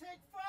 take five.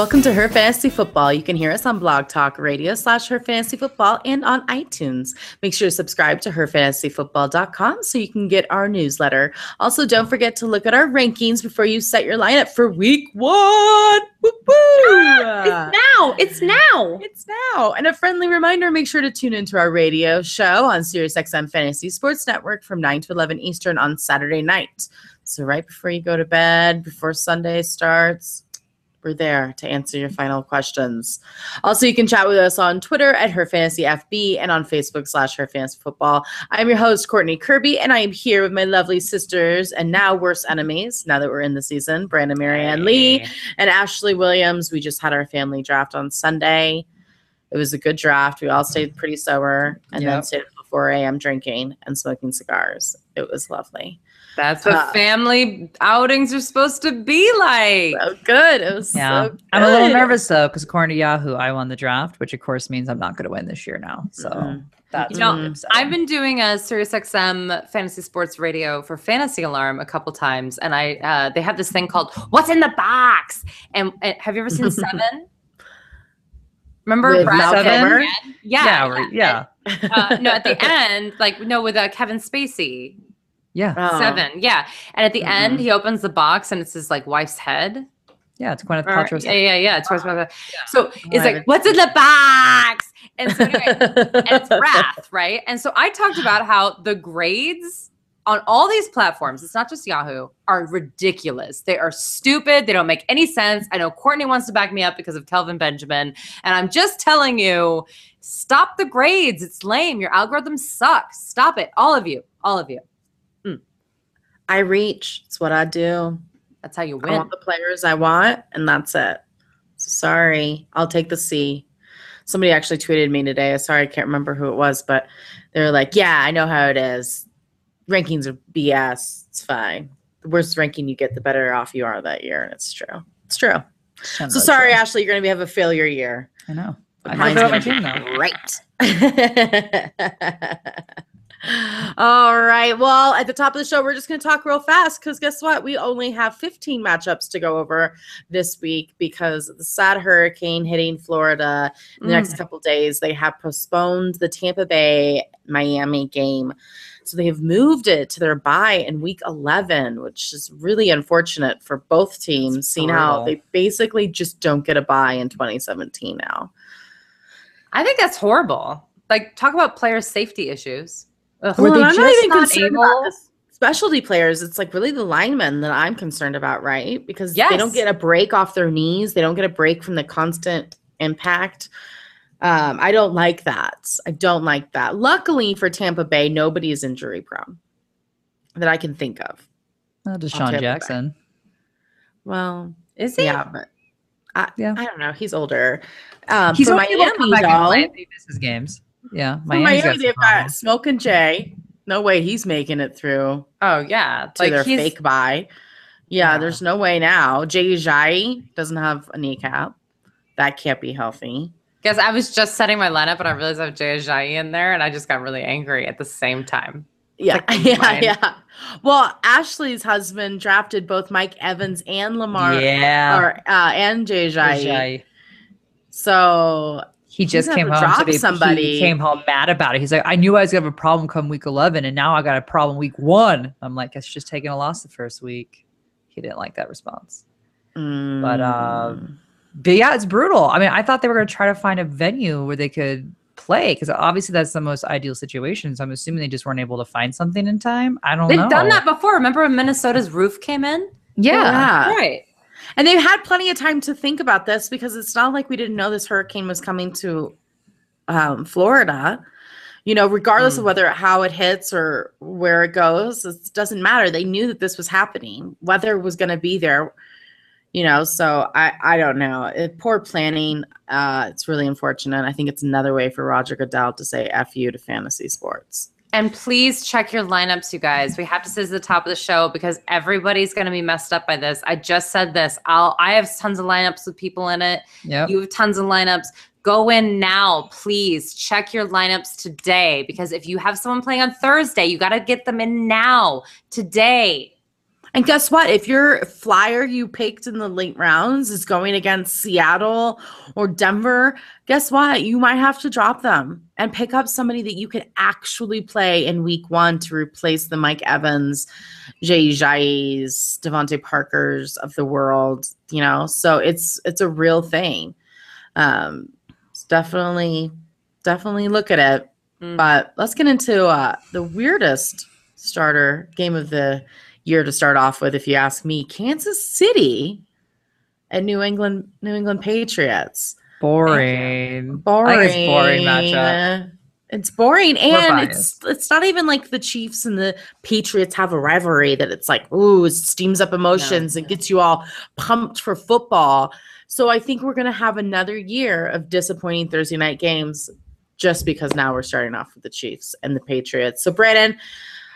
Welcome to Her Fantasy Football. You can hear us on Blog Talk Radio slash Her Fantasy Football and on iTunes. Make sure to subscribe to HerFantasyFootball.com so you can get our newsletter. Also, don't forget to look at our rankings before you set your lineup for week one. Woo ah, It's now. It's now. It's now. And a friendly reminder make sure to tune into our radio show on SiriusXM Fantasy Sports Network from 9 to 11 Eastern on Saturday night. So, right before you go to bed, before Sunday starts, we're there to answer your final questions. Also, you can chat with us on Twitter at Her Fantasy FB and on Facebook slash Her Fantasy Football. I'm your host, Courtney Kirby, and I am here with my lovely sisters and now worse enemies, now that we're in the season, Brandon Marianne Lee and Ashley Williams. We just had our family draft on Sunday. It was a good draft. We all stayed pretty sober and then Yep. stayed until 4 a.m. drinking and smoking cigars. It was lovely. That's what Uh, family outings are supposed to be like. So good. It was Yeah. so I'm a little nervous though, because according to Yahoo, I won the draft, which of course means I'm not going to win this year now. So Mhm. that's You know, really. I've been doing a SiriusXM fantasy sports radio for Fantasy Alarm a couple times, and I uh, they have this thing called "What's in the Box." And, and have you ever seen Seven? Remember With Brad Val Pitt? Kilmer? Yeah, yeah, we're- Uh, no, at the end, like no, with uh, Kevin Spacey. Yeah, Oh. Seven, yeah. And at the end, Mhm. he opens the box and it's his like wife's head. yeah. It's Gwyneth Or- Paltrow's. yeah, yeah, yeah. It's Gwyneth Paltrow. So it's like, what's in the box? And so anyway, and it's Wrath, right? And so I talked about how the grades on all these platforms, it's not just Yahoo, are ridiculous. They are stupid. They don't make any sense. I know Courtney wants to back me up because of Kelvin Benjamin. And I'm just telling you, stop the grades. It's lame. Your algorithm sucks. Stop it. All of you. All of you. I reach. It's what I do. That's how you I win. want the players I want, and that's it. Sorry, I'll take the C. Somebody actually tweeted me today. Sorry, I can't remember who it was, but they're like, "Yeah, I know how it is. Rankings are BS. It's fine. The worse ranking you get, the better off you are that year." And it's true. It's true. Sounds So like sorry. Ashley. You're going to have a failure year. I know. But I mine's heard about my gonna team be though. Great. All right. Well, at the top of the show, we're just going to talk real fast because guess what? We only have 15 matchups to go over this week because the sad hurricane hitting Florida in the next mm. couple days. They have postponed the Tampa Bay Miami game. So they have moved it to their bye in week 11, which is really unfortunate for both teams, seeing how they basically just don't get a bye in 2017 now. I think that's horrible. Like, talk about player safety issues. Ugh. Were Well, they I'm not even not concerned able- about specialty players. It's like really the linemen that I'm concerned about, right? Because they don't get a break off their knees. They don't get a break from the constant impact. Um, I don't like that. I don't like that. Luckily for Tampa Bay, nobody is injury prone that I can think of. Tampa DeSean Bay. Jackson. Well, Is he? yeah, but I, Yeah. I don't know. He's older. Um, He's for only to come Miami, though, play misses games. Yeah, for Miami's Miami, got they've got problems. Smoke and Jay. No way he's making it through. Oh yeah, to like their he's fake buy. Yeah, Yeah. there's no way now. Jay Jai doesn't have a kneecap. That can't be healthy. Guess I was just setting my lineup and I realized I have Jay Ajayi in there and I just got really angry at the same time. Yeah, like yeah, mine. yeah. Well, Ashley's husband drafted both Mike Evans and Lamar, Yeah. or uh, and Jay Jai. Jai. So He just gonna came have to home today. somebody. He came home mad about it. He's like, I knew I was gonna have a problem come week eleven, and now I got a problem week one. I'm like, it's just taking a loss the first week. He didn't like that response. But uh, mm, but yeah, it's brutal. I mean, I thought they were gonna try to find a venue where they could play because obviously that's the most ideal situation. So I'm assuming they just weren't able to find something in time. I don't They've know. done that before. Remember when Minnesota's roof came in? Yeah. yeah. Right. And they've had plenty of time to think about this because it's not like we didn't know this hurricane was coming to um, Florida. You know, regardless of Mm. whether how it hits or where it goes, it doesn't matter. They knew that this was happening. Weather was going to be there. You know, so I I don't know. It, poor planning. Uh, it's really unfortunate. I think it's another way for Roger Goodell to say "f you" to fantasy sports. And please check your lineups, you guys. We have to say this at the top of the show because everybody's going to be messed up by this. I just said this. I'll I have tons of lineups with people in it. Yep. You have tons of lineups. Go in now, please. Check your lineups today because if you have someone playing on Thursday, you got to get them in now, today. And guess what? If your flyer you picked in the late rounds is going against Seattle or Denver, guess what? You might have to drop them and pick up somebody that you can actually play in week one to replace the Mike Evans, Jay Jais, DeVante Parkers of the world, you know? So it's it's a real thing. Um it's definitely definitely look at it. Mm. But let's get into uh the weirdest starter game of the year to start off with, if you ask me. Kansas City and New England, New England Patriots. Boring. Boring. I it's boring matchup. It's boring, and it's it's not even like the Chiefs and the Patriots have a rivalry that it's like, ooh, it steams up emotions and gets you all pumped for football. So I think we're gonna have another year of disappointing Thursday night games, just because now we're starting off with the Chiefs and the Patriots. So Brandon,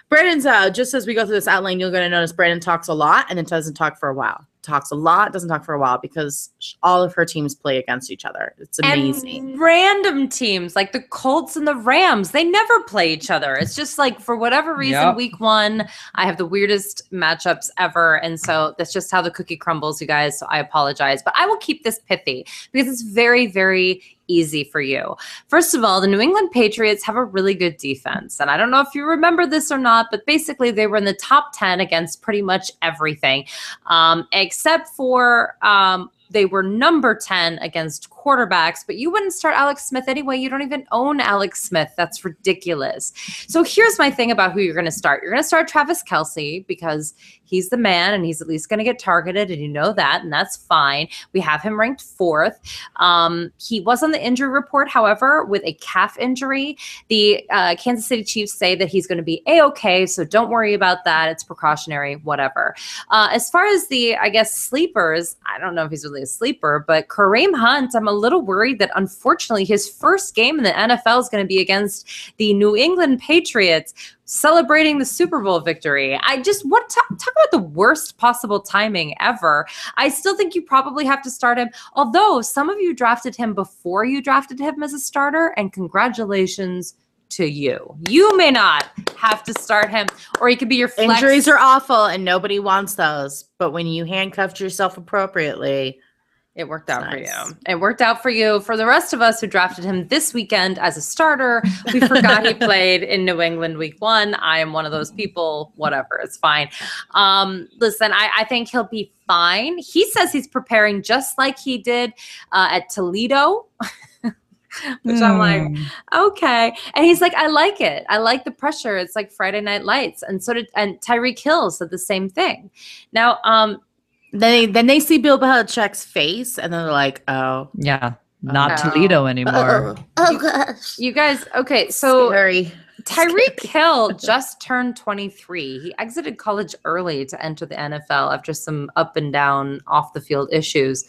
Brandon's uh, just as we go through this outline, you're going to notice Brandon talks a lot and then doesn't talk for a while. Talks a lot, doesn't talk for a while because all of her teams play against each other. It's amazing. And random teams like the Colts and the Rams, they never play each other. It's just like for whatever reason, Yep. week one, I have the weirdest matchups ever. And so that's just how the cookie crumbles, you guys. So I apologize. But I will keep this pithy because it's very, very easy for you. First of all, the New England Patriots have a really good defense. And I don't know if you remember this or not, but basically they were in the top 10 against pretty much everything, um, except for um, they were number 10 against quarterbacks, but you wouldn't start Alex Smith anyway. You don't even own Alex Smith. That's ridiculous. So here's my thing about who you're going to start. You're going to start Travis Kelce because he's the man and he's at least going to get targeted, and you know that, and that's fine. We have him ranked fourth. Um, he was on the injury report, however, with a calf injury. The uh, Kansas City Chiefs say that he's going to be a okay, so don't worry about that. It's precautionary, whatever. Uh, as far as the, I guess, sleepers, I don't know if he's really a sleeper, but Kareem Hunt, I'm a little worried that unfortunately his first game in the NFL is going to be against the New England Patriots celebrating the Super Bowl victory. I just what talk, talk about the worst possible timing ever. I still think you probably have to start him. Although some of you drafted him before you drafted him as a starter, and congratulations to you. You may not have to start him, or he could be your flex. Injuries are awful and nobody wants those. But when you handcuffed yourself appropriately, It worked out for you. It worked out for you. For the rest of us who drafted him this weekend as a starter, we forgot he played in New England week one. I am one of those people. Whatever, it's fine. Um, listen, I, I think he'll be fine. He says he's preparing just like he did uh, at Toledo. Which I'm like, Hmm. okay. And he's like, I like it. I like the pressure. It's like Friday Night Lights. And so did and Tyreek Hill said the same thing. Now, um, then they, then they see Bill Belichick's face and they're like, oh, Yeah. Not Oh. Toledo anymore. oh gosh. you guys, okay, so Scary. Tyreek Hill just turned 23. He exited college early to enter the NFL after some up and down off the field issues.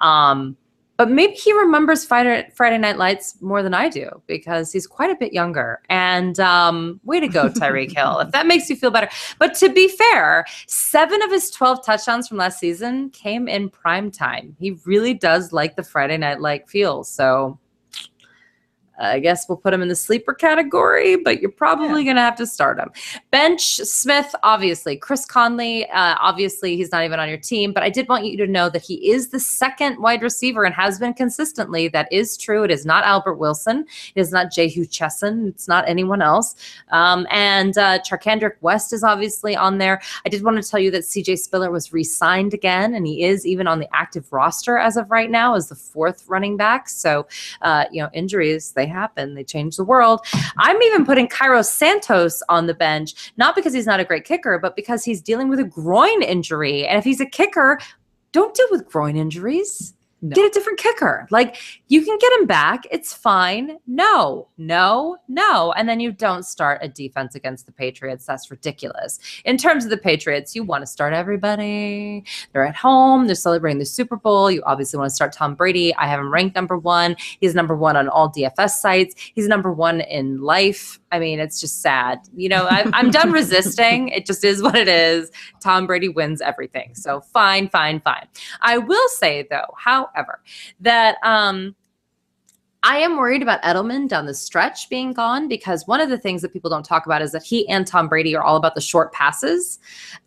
Um, but maybe he remembers Friday, Friday Night Lights more than I do because he's quite a bit younger. And um, way to go, Tyreek Hill, if that makes you feel better. But to be fair, seven of his 12 touchdowns from last season came in prime time. He really does like the Friday Night like feel. So I guess we'll put him in the sleeper category, but you're probably going to have to start him. Bench Smith, obviously. Chris Conley, uh, obviously, he's not even on your team, but I did want you to know that he is the second wide receiver and has been consistently. That is true. It is not Albert Wilson. It is not Jehu Chesson. It's not anyone else. Um, and uh, Charcandrick West is obviously on there. I did want to tell you that CJ Spiller was re signed again, and he is even on the active roster as of right now as the fourth running back. So, uh, you know, injuries, they happen, they change the world. I'm even putting Cairo Santos on the bench, not because he's not a great kicker, but because he's dealing with a groin injury. And if he's a kicker, don't deal with groin injuries. No. Get a different kicker. Like you can get him back. It's fine. No, no, no. And then you don't start a defense against the Patriots. That's ridiculous. In terms of the Patriots, you want to start everybody. They're at home. They're celebrating the Super Bowl. You obviously want to start Tom Brady. I have him ranked number one. He's number one on all DFS sites. He's number one in life. I mean, it's just sad. You know, I, I'm done resisting. It just is what it is. Tom Brady wins everything. So fine, fine, fine. I will say though, however, that um I am worried about Edelman down the stretch being gone because one of the things that people don't talk about is that he and Tom Brady are all about the short passes.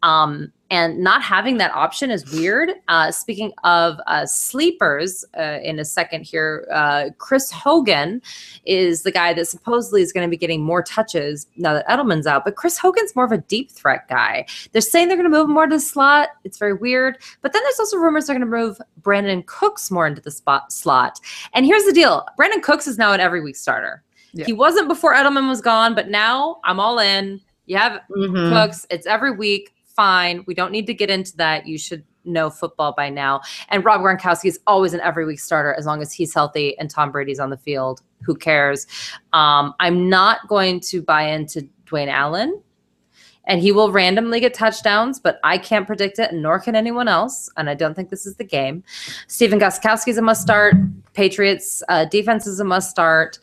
Um, and not having that option is weird. Uh, speaking of uh, sleepers, uh, in a second here, uh, Chris Hogan is the guy that supposedly is going to be getting more touches now that Edelman's out. But Chris Hogan's more of a deep threat guy. They're saying they're going to move him more to the slot. It's very weird. But then there's also rumors they're going to move Brandin Cooks more into the spot slot. And here's the deal: Brandin Cooks is now an every week starter. Yeah. He wasn't before Edelman was gone, but now I'm all in. You have Mhm. Cooks. It's every week. Fine. We don't need to get into that. You should know football by now. And Rob Gronkowski is always an every week starter as long as he's healthy and Tom Brady's on the field. Who cares? Um, I'm not going to buy into Dwayne Allen. And he will randomly get touchdowns, but I can't predict it, and nor can anyone else. And I don't think this is the game. Stephen Gostkowski is a must start. Patriots uh, defense is a must start.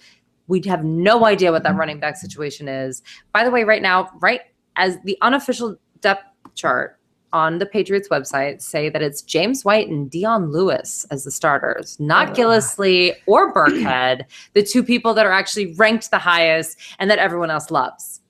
We have no idea what that running back situation is. By the way, right now, right as the unofficial depth chart on the Patriots website say that it's James White and Dion Lewis as the starters, not Ugh. Gillislee or Burkhead, the two people that are actually ranked the highest and that everyone else loves.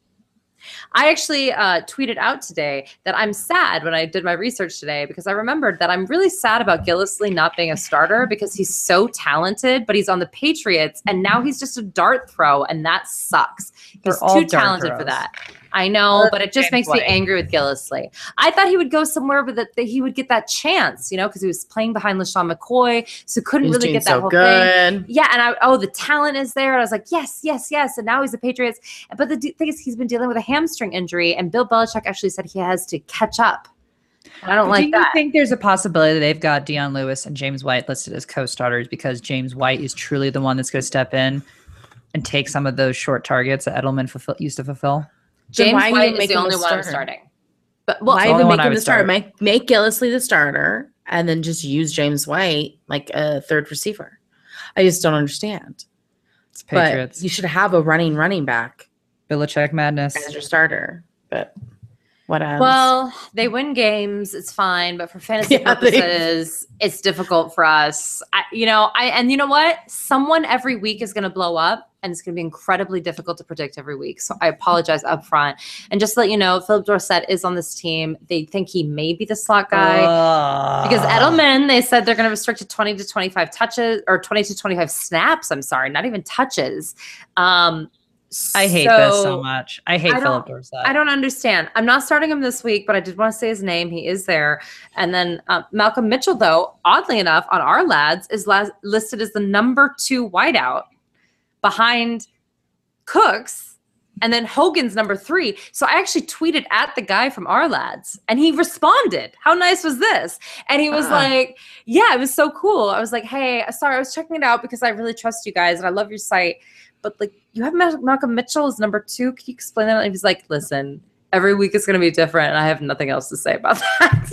I actually uh, tweeted out today that I'm sad when I did my research today because I remembered that I'm really sad about Gillislee not being a starter because he's so talented, but he's on the Patriots and now he's just a dart throw, and that sucks. He's too talented for that. I know, but it just James makes me angry with Gillislee. I thought he would go somewhere but that, that he would get that chance, you know, because he was playing behind LeSean McCoy, so couldn't He's really get that so whole thing. Yeah, and I oh the talent is there. And I was like, yes, yes, yes. And now he's the Patriots. But the thing is, he's been dealing with a hamstring injury, and Bill Belichick actually said he has to catch up. And I don't But like do you that. think there's a possibility that they've got Dion Lewis and James White listed as co-starters because James White is truly the one that's going to step in and take some of those short targets that Edelman fulfill, used to fulfill? Then James why White even is make the him a only one I'm starting. But well, Why the only even make I him would the starter? start. Make make Gillislee the starter, and then just use James White like a third receiver. I just don't understand. It's Patriots. But you should have a running running back Belichick madness. as your starter. But what else? Well, they win games. It's fine, but for fantasy Yeah, they- purposes, it's difficult for us. I, you know, I and you know what? Someone every week is going to blow up, and it's going to be incredibly difficult to predict every week. So I apologize up front. And just to let you know, Phillip Dorsett is on this team. They think he may be the slot guy. Because Ah. Edelman, they said they're going to restrict to 20 to 25 touches or 20 to 25 snaps. I'm sorry, not even touches. Um, I hate this so so much. I hate I Phillip Dorsett. I don't understand. I'm not starting him this week, but I did want to say his name. He is there. And then uh, Malcolm Mitchell, though, oddly enough, on Ourlads, is las- listed as the number two wideout behind Cooks. And then Hogan's number three. So I actually tweeted at the guy from Ourlads and he responded. How nice was this? And he was Ah. like, Yeah, it was so cool. I was like, Hey, sorry, I was checking it out because I really trust you guys and I love your site. But like, you have Malcolm Mitchell as number two. Can you explain that? And he's like, Listen, every week is going to be different. And I have nothing else to say about that.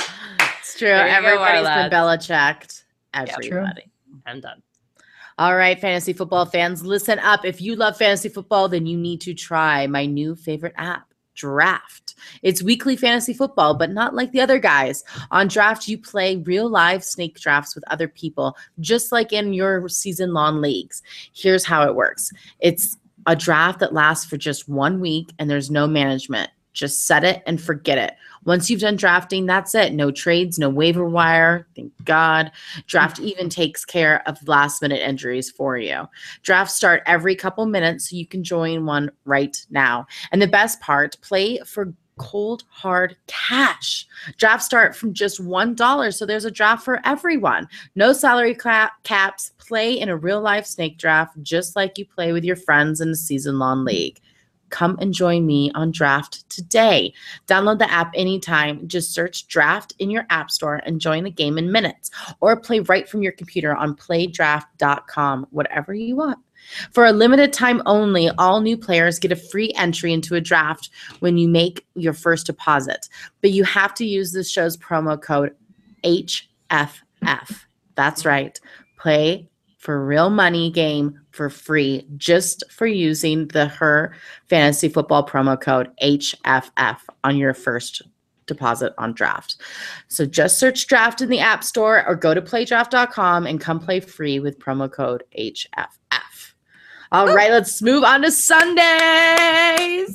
it's true. You go, Everybody's been. Belichicked. Everybody. I'm done. All right, fantasy football fans, listen up. If you love fantasy football, then you need to try my new favorite app, Draft. It's weekly fantasy football, but not like the other guys. On Draft, you play real live snake drafts with other people, just like in your season long leagues. Here's how it works it's a draft that lasts for just one week, and there's no management. Just set it and forget it. Once you've done drafting, that's it. No trades, no waiver wire. Thank God. Draft even takes care of last minute injuries for you. Drafts start every couple minutes, so you can join one right now. And the best part, play for cold hard cash. Drafts start from just $1, so there's a draft for everyone. No salary ca- caps. Play in a real life snake draft just like you play with your friends in a season long league. Come and join me on Draft today. Download the app anytime. Just search Draft in your app store and join the game in minutes or play right from your computer on playdraft.com, whatever you want. For a limited time only, all new players get a free entry into a draft when you make your first deposit. But you have to use this show's promo code HFF. That's right. Play for real money game for free just for using the her fantasy football promo code HFF on your first deposit on draft. So just search draft in the App Store or go to playdraft.com and come play free with promo code HFF. All right, let's move on to Sundays.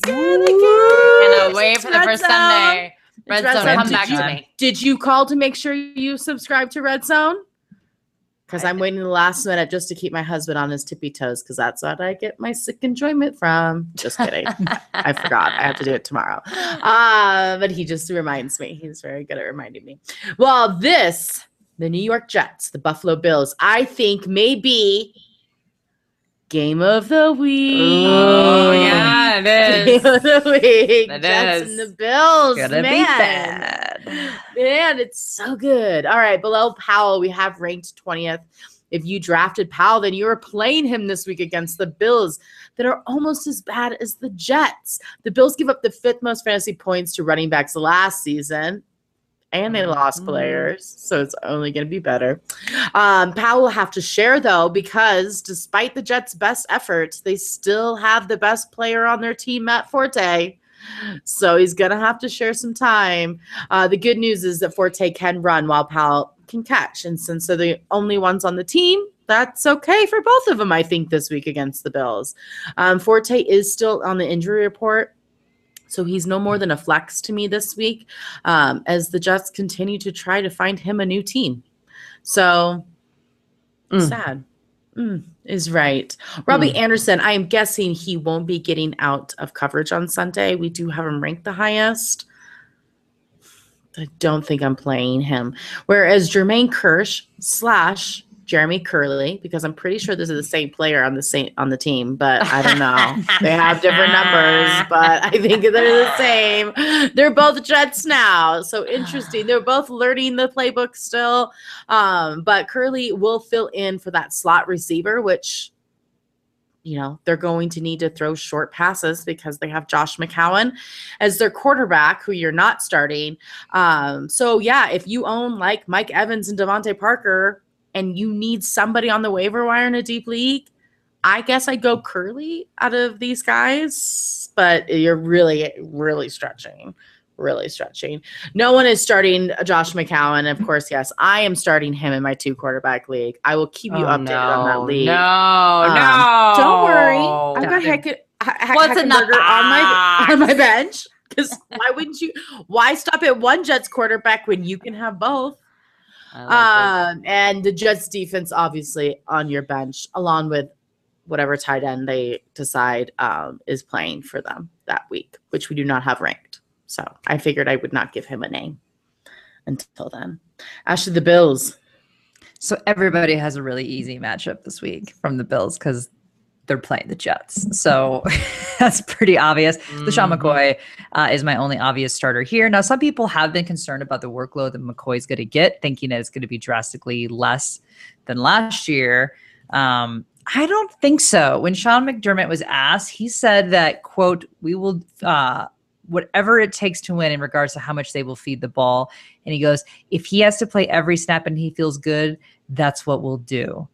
Yeah, the Cannot games. wait for the first Zone. Sunday. Red Red Zone, Zone. come Did back you- to me. Did you call to make sure you subscribe to Red Zone? Because I'm waiting the last minute just to keep my husband on his tippy toes because that's what I get my sick enjoyment from. Just kidding. I forgot. I have to do it tomorrow. Uh, but he just reminds me. He's very good at reminding me. Well, this, the New York Jets, the Buffalo Bills, I think may be game of the week. Oh, yeah, it Game of the week. It Jets is. and the Bills. Gonna man. be bad. Man, it's so good. All right, Bilal Powell, we have ranked 20th. If you drafted Powell, then you are playing him this week against the Bills that are almost as bad as the Jets. The Bills give up the fifth most fantasy points to running backs last season, and they lost Mhm. players, so it's only going to be better. Um, Powell will have to share, though, because despite the Jets' best efforts, they still have the best player on their team, Matt Forte. So he's going to have to share some time. Uh, the good news is that Forte can run while Powell can catch. And since they're the only ones on the team, that's okay for both of them, I think, this week against the Bills. Um, Forte is still on the injury report. So he's no more than a flex to me this week um, as the Jets continue to try to find him a new team. So Mm. sad. Mm, is right. Robbie Anderson, I am guessing he won't be getting out of coverage on Sunday. We do have him ranked the highest. I don't think I'm playing him. Whereas Jermaine Kearse slash Jeremy Kerley, because I'm pretty sure this is the same player on the same on the team, but I don't know. they have different numbers, but I think they're the same. They're both Jets now, so interesting. They're both learning the playbook still, um, but Kerley will fill in for that slot receiver, which you know, they're going to need to throw short passes because they have Josh McCown as their quarterback, who you're not starting. Um, so yeah, if you own like Mike Evans and DeVante Parker and you need somebody on the waiver wire in a deep league, I guess I'd go Kerley out of these guys, but you're really, really stretching. Really stretching. No one is starting Josh McCown. Of course, yes, I am starting him in my two quarterback league. I will keep you Oh, updated on that league. No, Um, no. Don't worry. I've got Don't. Heck- Ha- What's in the Hackenberger on my on my bench. Because why wouldn't you? Why stop at one Jets quarterback when you can have both? I like Um, and the Jets defense, obviously, on your bench, along with whatever tight end they decide um, is playing for them that week, which we do not have ranked. So I figured I would not give him a name until then. Ashley, the Bills. So everybody has a really easy matchup this week from the Bills because they're playing the Jets. So that's pretty obvious. LeSean Mhm. McCoy uh, is my only obvious starter here. Now, some people have been concerned about the workload that McCoy's going to get, thinking that it's going to be drastically less than last year. Um, I don't think so. When Sean McDermott was asked, he said that, quote, we will, uh, whatever it takes to win in regards to how much they will feed the ball. And he goes, if he has to play every snap and he feels good, that's what we'll do.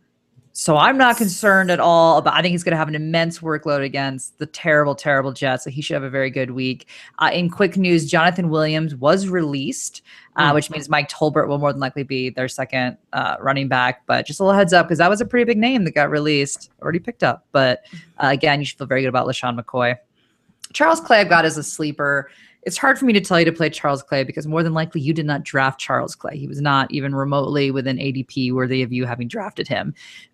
So I'm not concerned at all about. I think he's going to have an immense workload against the terrible, terrible Jets. So he should have a very good week. Uh, in quick news, Jonathan Williams was released, uh, Mm. which means Mike Tolbert will more than likely be their second uh, running back. But just a little heads up because that was a pretty big name that got released, already picked up. But uh, again, you should feel very good about LeSean McCoy. Charles Clay I've got as a sleeper. It's hard for me to tell you to play Charles Clay because more than likely you did not draft Charles Clay. He was not even remotely within ADP worthy of you having drafted him.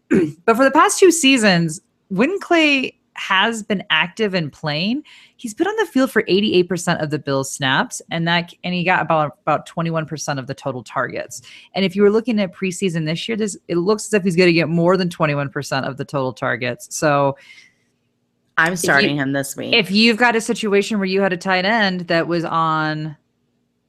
but for the past two seasons, when Clay has been active and playing, he's been on the field for 88% of the Bills snaps and that and he got about about 21% of the total targets. And if you were looking at preseason this year, this it looks as if he's going to get more than 21% of the total targets. So I'm you- starting him this week. if you've got a situation where you had a tight end that was on,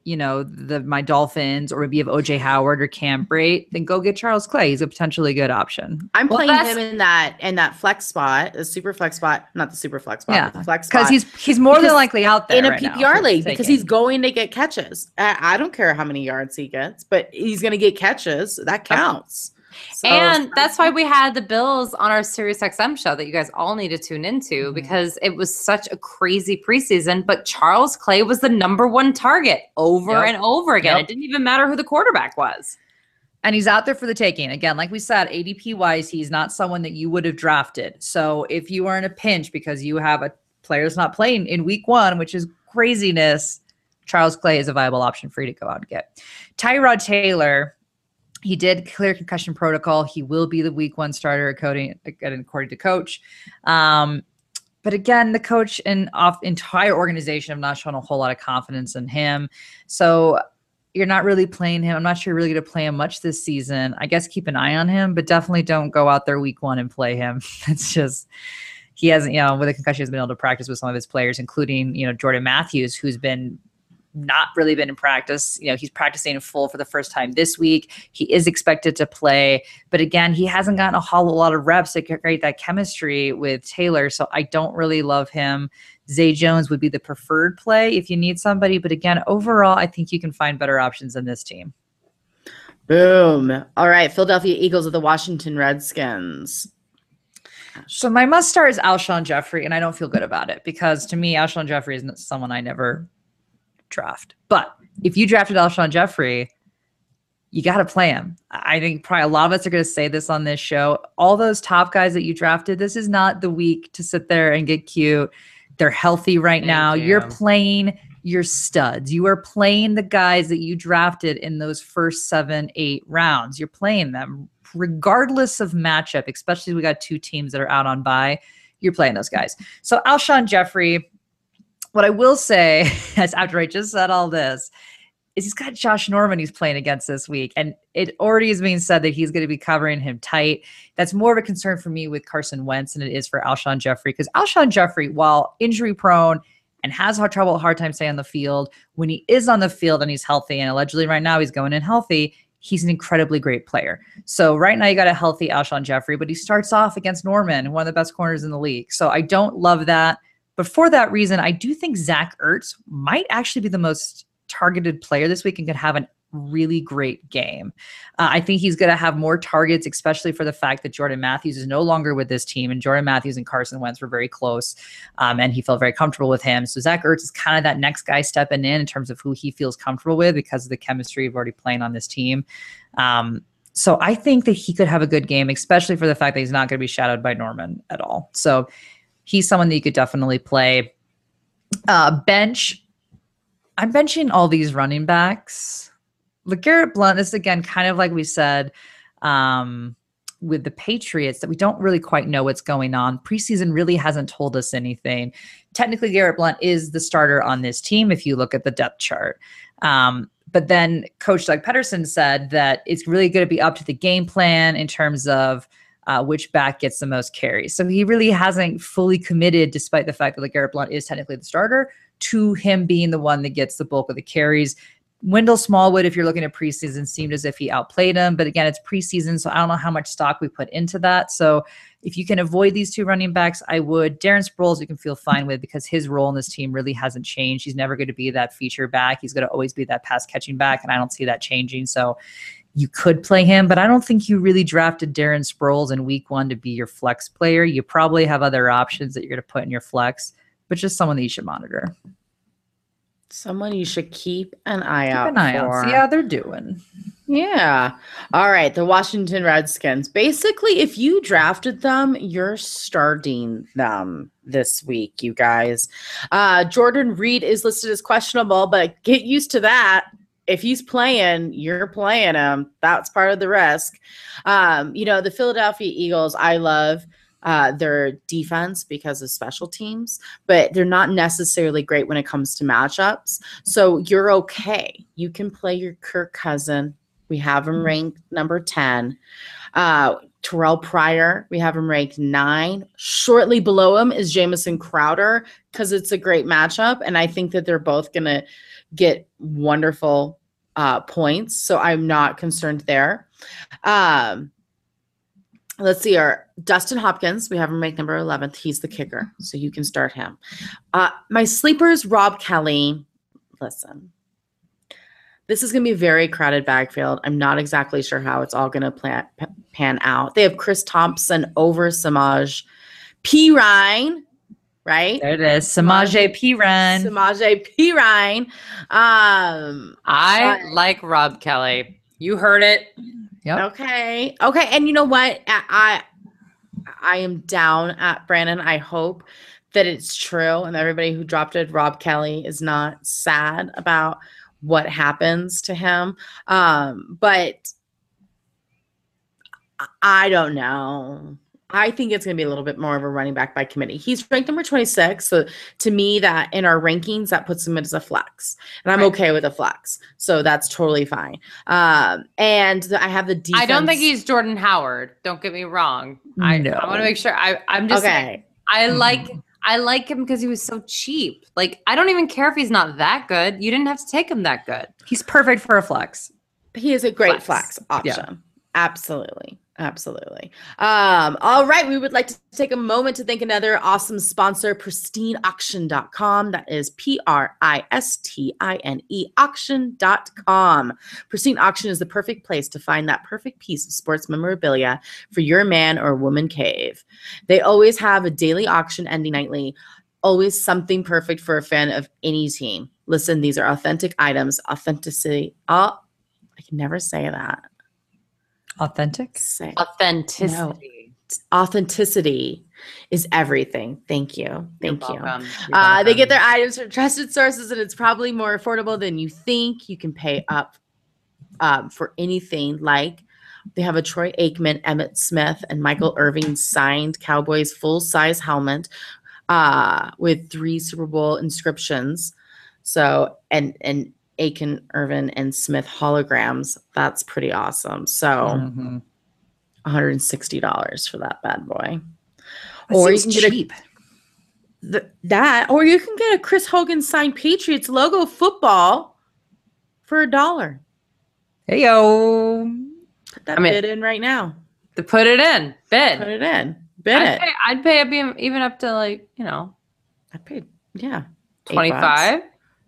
you know, the my Dolphins or maybe you have OJ Howard or Cam Brate, then go get Charles Clay. He's a potentially good option. I'm Well, playing him in that in that flex spot, the super flex spot, not the super flex spot, Yeah, but the flex Because he's he's more Because than likely out there in a right PPR for league because he's going to get catches. I, I don't care how many yards he gets, but he's going to get catches. That counts. So- and that's why we had the Bills on our Sirius XM show that you guys all need to tune into Mhm. because it was such a crazy preseason. But Charles Clay was the number one target over Yep. and over again. Yep. It didn't even matter who the quarterback was. And he's out there for the taking. Again, like we said, ADP wise, he's not someone that you would have drafted. So if you are in a pinch because you have a player that's not playing in week one, which is craziness, Charles Clay is a viable option for you to go out and get. Tyrod Taylor, he did clear concussion protocol. He will be the week one starter according, according to coach. Um, but again, the coach and off entire organization have not shown a whole lot of confidence in him. So you're not really playing him. I'm not sure you're really going to play him much this season. I guess keep an eye on him, but definitely don't go out there week one and play him. It's just he hasn't, you know, with a concussion, has been able to practice with some of his players, including you know Jordan Matthews, who's been not really been in practice. You know, he's practicing in full for the first time this week. He is expected to play, but again, he hasn't gotten a whole lot of reps to create that chemistry with Taylor. So I don't really love him. Zay Jones would be the preferred play if you need somebody. But again, overall, I think you can find better options than this team. Boom. All right. Philadelphia Eagles of the Washington Redskins. So my must start is Alshon Jeffery, and I don't feel good about it because to me, Alshon Jeffery isn't someone I never draft. But if you drafted Alshon Jeffery, you got to play him. I think probably a lot of us are going to say this on this show. All those top guys that you drafted, this is not the week to sit there and get cute. They're healthy right Thank now. you. You're playing your studs. You are playing the guys that you drafted in those first seven, eight rounds. You're playing them regardless of matchup, especially we got two teams that are out on bye. You're playing those guys. So Alshon Jeffery, what I will say, as after I just said all this, is he's got Josh Norman he's playing against this week. And it already is being said that he's going to be covering him tight. That's more of a concern for me with Carson Wentz than it is for Alshon Jeffery. Because Alshon Jeffery, while injury prone and has hard trouble, a hard time staying on the field, when he is on the field and he's healthy, and allegedly right now he's going in healthy, he's an incredibly great player. So right now you got a healthy Alshon Jeffery, but he starts off against Norman, one of the best corners in the league. So I don't love that. But for that reason, I do think Zach Ertz might actually be the most targeted player this week and could have a really great game. Uh, I think he's going to have more targets, especially for the fact that Jordan Matthews is no longer with this team, and Jordan Matthews and Carson Wentz were very close, um, and he felt very comfortable with him. So Zach Ertz is kind of that next guy stepping in in terms of who he feels comfortable with because of the chemistry of already playing on this team. Um, so I think that he could have a good game, especially for the fact that he's not going to be shadowed by Norman at all. So he's someone that you could definitely play. Uh, bench. I'm benching all these running backs. LeGarrette Blunt is again kind of like we said um, with the Patriots that we don't really quite know what's going on. Preseason really hasn't told us anything. Technically, Garrett Blunt is the starter on this team if you look at the depth chart. Um, but then Coach Doug Pederson said that it's really going to be up to the game plan in terms of uh, which back gets the most carries. So he really hasn't fully committed, despite the fact that LeGarrette Blunt is technically the starter, to him being the one that gets the bulk of the carries. Wendell Smallwood, if you're looking at preseason, seemed as if he outplayed him. But again, it's preseason, so I don't know how much stock we put into that. So if you can avoid these two running backs, I would. Darren Sproles, you can feel fine with because his role in this team really hasn't changed. He's never going to be that feature back. He's going to always be that pass catching back, and I don't see that changing. So you could play him, but I don't think you really drafted Darren Sproles in week one to be your flex player. You probably have other options that you're going to put in your flex, but just someone that you should monitor. Someone you should keep an eye Keep out an eye for. out. See how they're doing. Yeah. All right. The Washington Redskins. Basically, if you drafted them, you're starting them this week, you guys. Uh, Jordan Reed is listed as questionable, but get used to that. If he's playing, you're playing him. That's part of the risk. Um, you know, the Philadelphia Eagles, I love uh, their defense because of special teams, but they're not necessarily great when it comes to matchups. So you're okay. You can play your Kirk cousin. We have him ranked number 10. Uh, Terrelle Pryor, we have him ranked nine. Shortly below him is Jamison Crowder because it's a great matchup. And I think that they're both going to get wonderful uh, points. So I'm not concerned there. Um, let's see our Dustin Hopkins. We have him ranked number 11th. He's the kicker. So you can start him. Uh, my sleepers, Rob Kelley. Listen, this is going to be a very crowded backfield. I'm not exactly sure how it's all going to plan, pan out. They have Chris Thompson over Samaj P. Ryan, right? There it is. Samaje Piran. Samaje P. Ryan. Um, I But- like Rob Kelley. You heard it. Yep. Okay. Okay. And you know what? I I, I am down at Brandon. I hope that it's true and everybody who dropped it, Rob Kelley, is not sad about what happens to him. Um, but I don't know. I think it's going to be a little bit more of a running back by committee. He's ranked number 26. So to me, that in our rankings, that puts him as a flex. And I'm Right. okay with a flex. So that's totally fine. Um, and I have the defense. I don't think he's Jordan Howard. Don't get me wrong. I, No. I want to make sure. I, I'm just okay. I Mhm. like I like him because he was so cheap. Like I don't even care if he's not that good. You didn't have to take him that good. He's perfect for a flex. He is a great Flex. flex, option. Absolutely. Absolutely. Um, all right. We would like to take a moment to thank another awesome sponsor, pristineauction.com. That is P R I S T I N E auction.com. Pristine Auction is the perfect place to find that perfect piece of sports memorabilia for your man or woman cave. They always have a daily auction ending nightly, always something perfect for a fan of any team. Listen, these are authentic items, authenticity. Oh, I can never say that. Authentic. Say Authenticity. authenticity is everything. Thank you. Thank You're you. You're Uh, they get their items from trusted sources, and it's probably more affordable than you think. You can pay up um, for anything. Like they have a Troy Aikman, Emmitt Smith, and Michael Irving signed Cowboys full size helmet uh, with three Super Bowl inscriptions. So and and Aiken, Irvin, and Smith holograms. That's pretty awesome. So. Mhm. $160 for that bad boy. That Or you seems can get a- cheap. Th- that, or you can get a Chris Hogan signed Patriots logo football for a dollar. Hey yo. Put that I mean- bid in right now. to put it in bid. Put it in. Bid I'd it. pay, I'd pay up even, even up to like you know I paid, yeah. eight twenty bucks. five.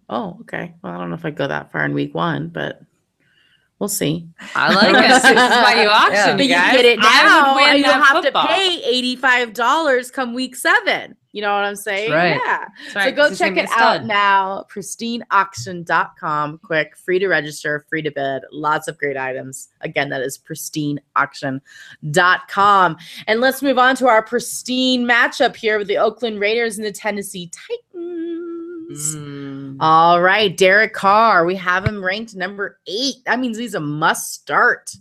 Oh, okay. Well, I don't know if I go that far in week one, but we'll see. I like it. this is why you auction, Yeah. But you get it now, would win and you'll that have football. to pay eighty-five dollars come week seven. You know what I'm saying? right. Yeah. That's so go he's check it out stud. now. pristineauction.com. Quick, free to register, free to bid. Lots of great items. Again, that is pristineauction.com. And let's move on to our pristine matchup here with the Oakland Raiders and the Tennessee Titans. Mm. All right, Derek Carr. We have him ranked number eight. That means he's a must start.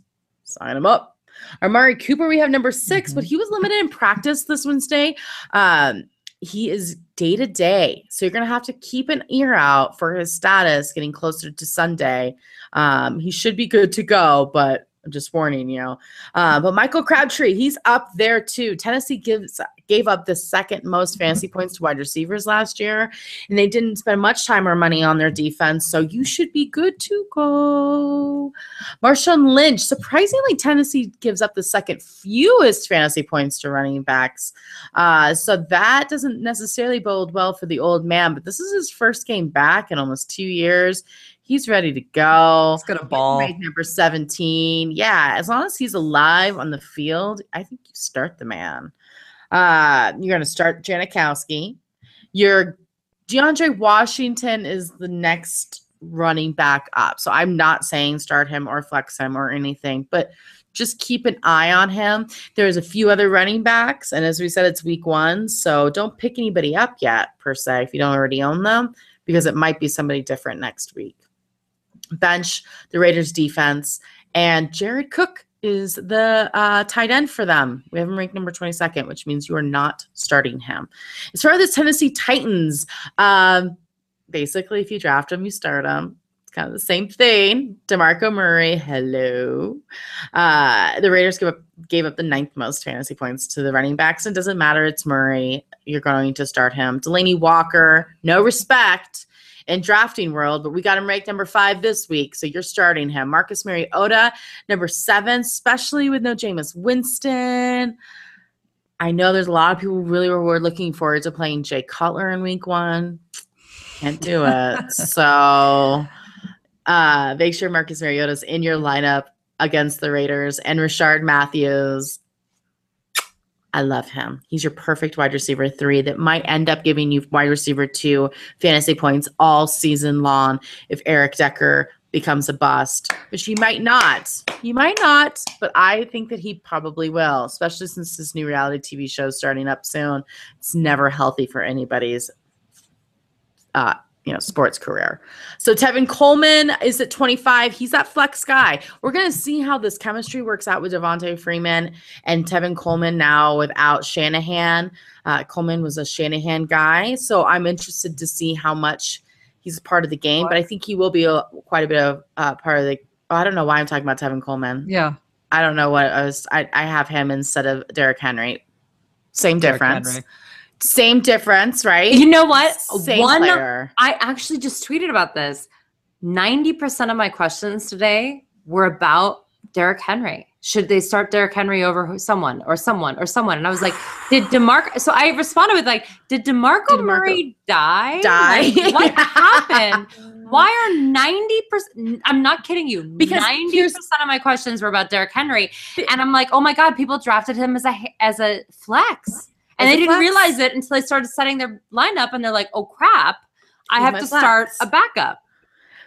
Sign him up. Amari Cooper, we have number 6 but he was limited in practice this Wednesday. Um, he is day to day. So you're going to have to keep an ear out for his status getting closer to Sunday. Um, he should be good to go, but I'm just warning you. Uh, but Michael Crabtree, he's up there too. Tennessee gives gave up the second most fantasy points to wide receivers last year, and they didn't spend much time or money on their defense. So you should be good to go. Marshawn Lynch, surprisingly, Tennessee gives up the second fewest fantasy points to running backs. Uh, so that doesn't necessarily bode well for the old man, but this is his first game back in almost two years. He's ready to go. He's got a ball. Ranked number 17. Yeah, as long as he's alive on the field, I think you start the man. Uh, you're going to start Janikowski. Your DeAndre Washington is the next running back up. So I'm not saying start him or flex him or anything, but just keep an eye on him. There's a few other running backs, and as we said, it's week one, so don't pick anybody up yet per se if you don't already own them, because it might be somebody different next week. Bench the Raiders defense, and Jared Cook is the uh, tight end for them. We have him ranked number 22nd, which means you are not starting him. As far as the Tennessee Titans, um, basically, if you draft him, you start him. It's kind of the same thing. DeMarco Murray, hello. Uh, the Raiders give up, gave up the ninth most fantasy points to the running backs. It doesn't matter. It's Murray. You're going to start him. Delanie Walker, no respect in drafting world, but we got him ranked number five this week. So you're starting him. Marcus Mariota, number seven, especially with no Jameis Winston. I know there's a lot of people really were looking forward to playing Jay Cutler in week one. Can't do it. so uh, make sure Marcus Mariota's in your lineup against the Raiders and Rishard Matthews. I love him. He's your perfect wide receiver three that might end up giving you wide receiver two fantasy points all season long if Eric Decker becomes a bust, which he might not. He might not, but I think that he probably will, especially since this new reality TV show is starting up soon. It's never healthy for anybody's uh, you know, sports career. So Tevin Coleman is at 25. He's that flex guy. We're going to see how this chemistry works out with Devonta Freeman and Tevin Coleman now without Shanahan. Uh, Coleman was a Shanahan guy. So I'm interested to see how much he's part of the game, but I think he will be a, quite a bit of uh, part of the. Oh, I don't know why I'm talking about Tevin Coleman. Yeah. I don't know what I was. I, I have him instead of Derrick Henry. Same Derrick difference. Henry. Same difference, right? You know what? Same One player. I actually just tweeted about this. 90% of my questions today were about Derrick Henry. Should they start Derrick Henry over someone or someone or someone? And I was like, did DeMarco? So I responded with like, did DeMarco, Did DeMarco Murray die? die? Like, what happened? Why are 90%? I'm not kidding you. Because 90% of my questions were about Derrick Henry. And I'm like, oh my God, people drafted him as a as a flex. And they didn't flex. realize it until they started setting their lineup and they're like, oh crap, I have my to start a backup.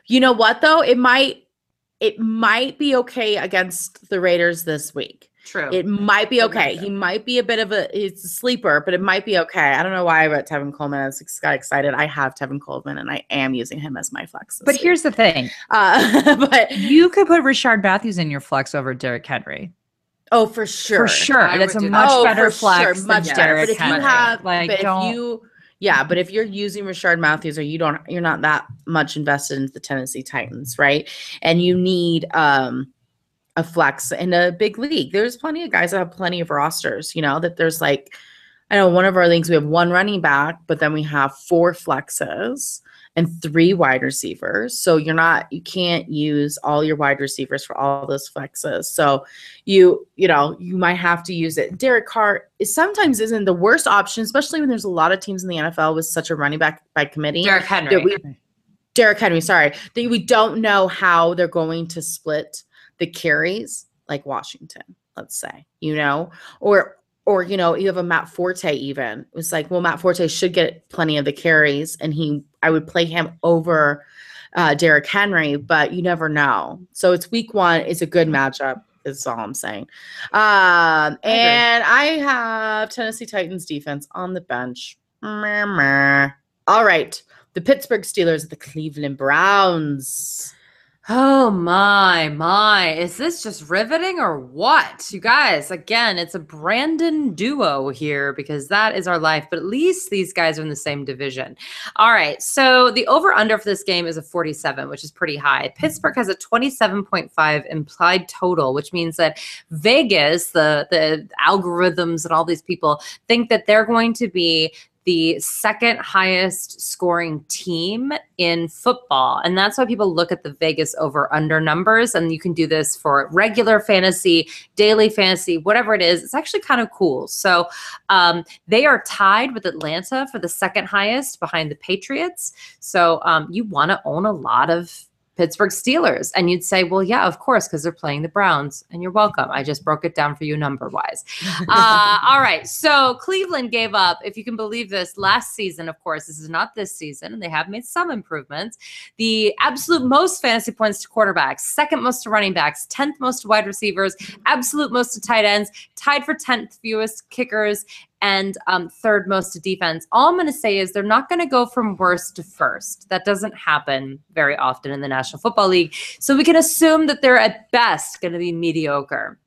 You know what though? It might it might be okay against the Raiders this week. True. It might be okay. He might be a bit of a it's a sleeper, but it might be okay. I don't know why I wrote Tevin Coleman. I was just got excited. I have Tevin Coleman and I am using him as my flex. this But week. here's the thing. uh but You could put Rishard Matthews in your flex over Derrick Henry. Oh for sure. For sure. I That's a much that. oh, better for flex sure, than much better. Derrick But if you have like, but don't, if you yeah, but if you're using Rishard Matthews or you don't you're not that much invested into the Tennessee Titans, right? And you need um a flex in a big league. There's plenty of guys that have plenty of rosters, you know, that there's like I know one of our leagues we have one running back, but then we have four flexes and three wide receivers. So you're not you can't use all your wide receivers for all those flexes. So you you know you might have to use it. Derek Carr is sometimes isn't the worst option, especially when there's a lot of teams in the NFL with such a running back by committee. Derrick Henry. we, Derrick Henry, sorry, that we don't know how they're going to split the carries, like Washington, let's say, you know, or or you know, you have a Matt Forte. Even it's like, well, Matt Forte should get plenty of the carries, and he, I would play him over uh, Derrick Henry, but you never know. So it's week one. It's a good matchup. Is all I'm saying. Um, and I have Tennessee Titans defense on the bench. All right. The Pittsburgh Steelers, at the Cleveland Browns. Oh my, my. Is this just riveting or what? You guys, again, it's a Brandon duo here because that is our life, but at least these guys are in the same division. All right. So the over under for this game is a 47, which is pretty high. Pittsburgh has a 27.5 implied total, which means that Vegas, the the algorithms and all these people think that they're going to be the second highest scoring team in football. And that's why people look at the Vegas over under numbers. And you can do this for regular fantasy, daily fantasy, whatever it is. It's actually kind of cool. So um, they are tied with Atlanta for the second highest behind the Patriots. So um, you want to own a lot of Pittsburgh Steelers. And you'd say, well, yeah, of course, because they're playing the Browns. And you're welcome. I just broke it down for you number wise. Uh, all right. So Cleveland gave up, if you can believe this, last season, of course. This is not this season, and they have made some improvements. The absolute most fantasy points to quarterbacks, second most to running backs, 10th most to wide receivers, absolute most to tight ends, tied for 10th fewest kickers, and um, third most to defense. All I'm going to say is they're not going to go from worst to first. That doesn't happen very often in the National Football League. So we can assume that they're at best going to be mediocre.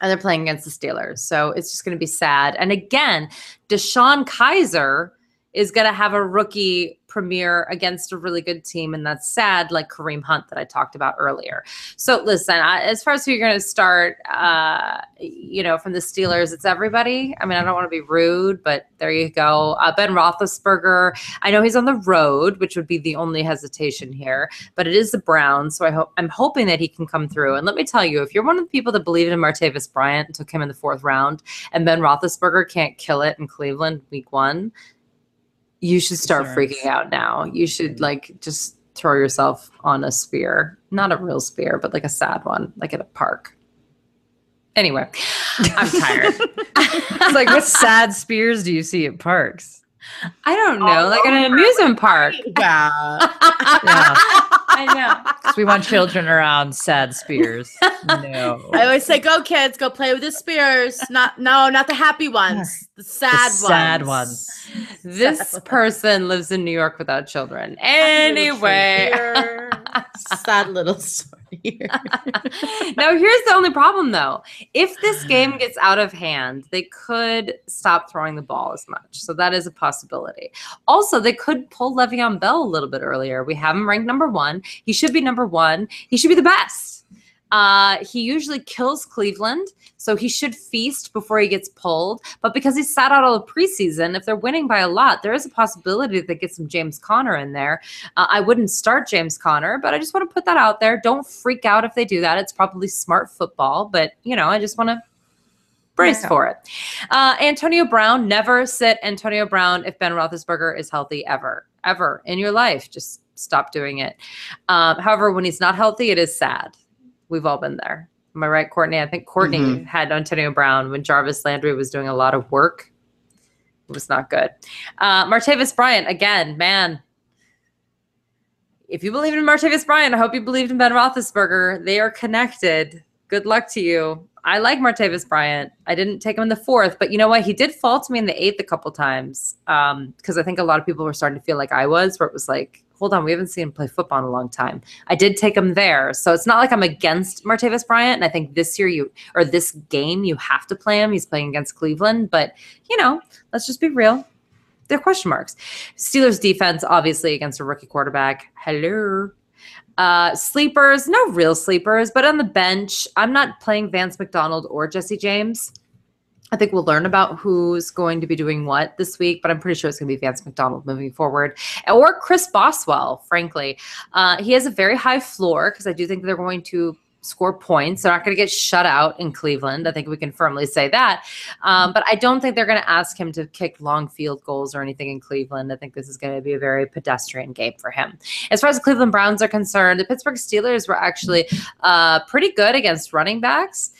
And they're playing against the Steelers. So it's just going to be sad. And again, DeShone Kizer is going to have a rookie premiere against a really good team. And that's sad, like Kareem Hunt that I talked about earlier. So listen, I, as far as who you're going to start, uh, you know, from the Steelers, it's everybody. I mean, I don't want to be rude, but there you go. Uh, ben Roethlisberger. I know he's on the road, which would be the only hesitation here, but it is the Browns. So I hope I'm hoping that he can come through. And let me tell you, if you're one of the people that believed in Martavis Bryant and took him in the fourth round, and Ben Roethlisberger can't kill it in Cleveland week one, you should start Concerns. freaking out now. You should mm-hmm. like just throw yourself on a spear. Not a real spear, but like a sad one, like at a park. Anyway, I'm tired. It's like what sad spears do you see at parks? I don't know, like at an amusement park. Yeah. Yeah. I know. 'Cause we want children around sad spears. No. I always say, "Go kids, go play with the spears." Not no, not the happy ones, the sad ones. sad ones. This person lives in New York without children. Anyway. Sad little story. here. now here's the only problem though. If this game gets out of hand, they could stop throwing the ball as much. So that is a possibility. Also, they could pull Le'Veon Bell a little bit earlier. We have him ranked number one. He should be number one. He should be the best. Uh, he usually kills Cleveland, so he should feast before he gets pulled. But because he sat out all the preseason, if they're winning by a lot, there is a possibility that they get some James Conner in there. Uh, I wouldn't start James Conner, but I just want to put that out there. Don't freak out if they do that. It's probably smart football, but you know, I just want to brace Yeah. for it. Uh, Antonio Brown, never sit Antonio Brown if Ben Roethlisberger is healthy ever, ever in your life. Just stop doing it. Um, however, when he's not healthy, it is sad. We've all been there. Am I right, Courtney? I think Courtney Mhm. had Antonio Brown when Jarvis Landry was doing a lot of work. It was not good. Uh, Martavis Bryant, again, man. If you believe in Martavis Bryant, I hope you believed in Ben Roethlisberger. They are connected. Good luck to you. I like Martavis Bryant. I didn't take him in the fourth, but you know what? He did fall to me in the eighth a couple times because I think a lot of people were starting to feel like I was, where it was like, hold on, we haven't seen him play football in a long time. I did take him there. So it's not like I'm against Martavis Bryant. And I think this year you, or this game, you have to play him. He's playing against Cleveland. But, you know, let's just be real. They're question marks. Steelers defense, obviously, against a rookie quarterback. Hello. Uh, sleepers, no real sleepers, but on the bench, I'm not playing Vance McDonald or Jesse James. I think we'll learn about who's going to be doing what this week, but I'm pretty sure it's going to be Vance McDonald moving forward, or Chris Boswell. Frankly, uh, he has a very high floor because I do think they're going to score points. They're not going to get shut out in Cleveland. I think we can firmly say that. Um, but I don't think they're going to ask him to kick long field goals or anything in Cleveland. I think this is going to be a very pedestrian game for him. As far as the Cleveland Browns are concerned, the Pittsburgh Steelers were actually uh, pretty good against running backs.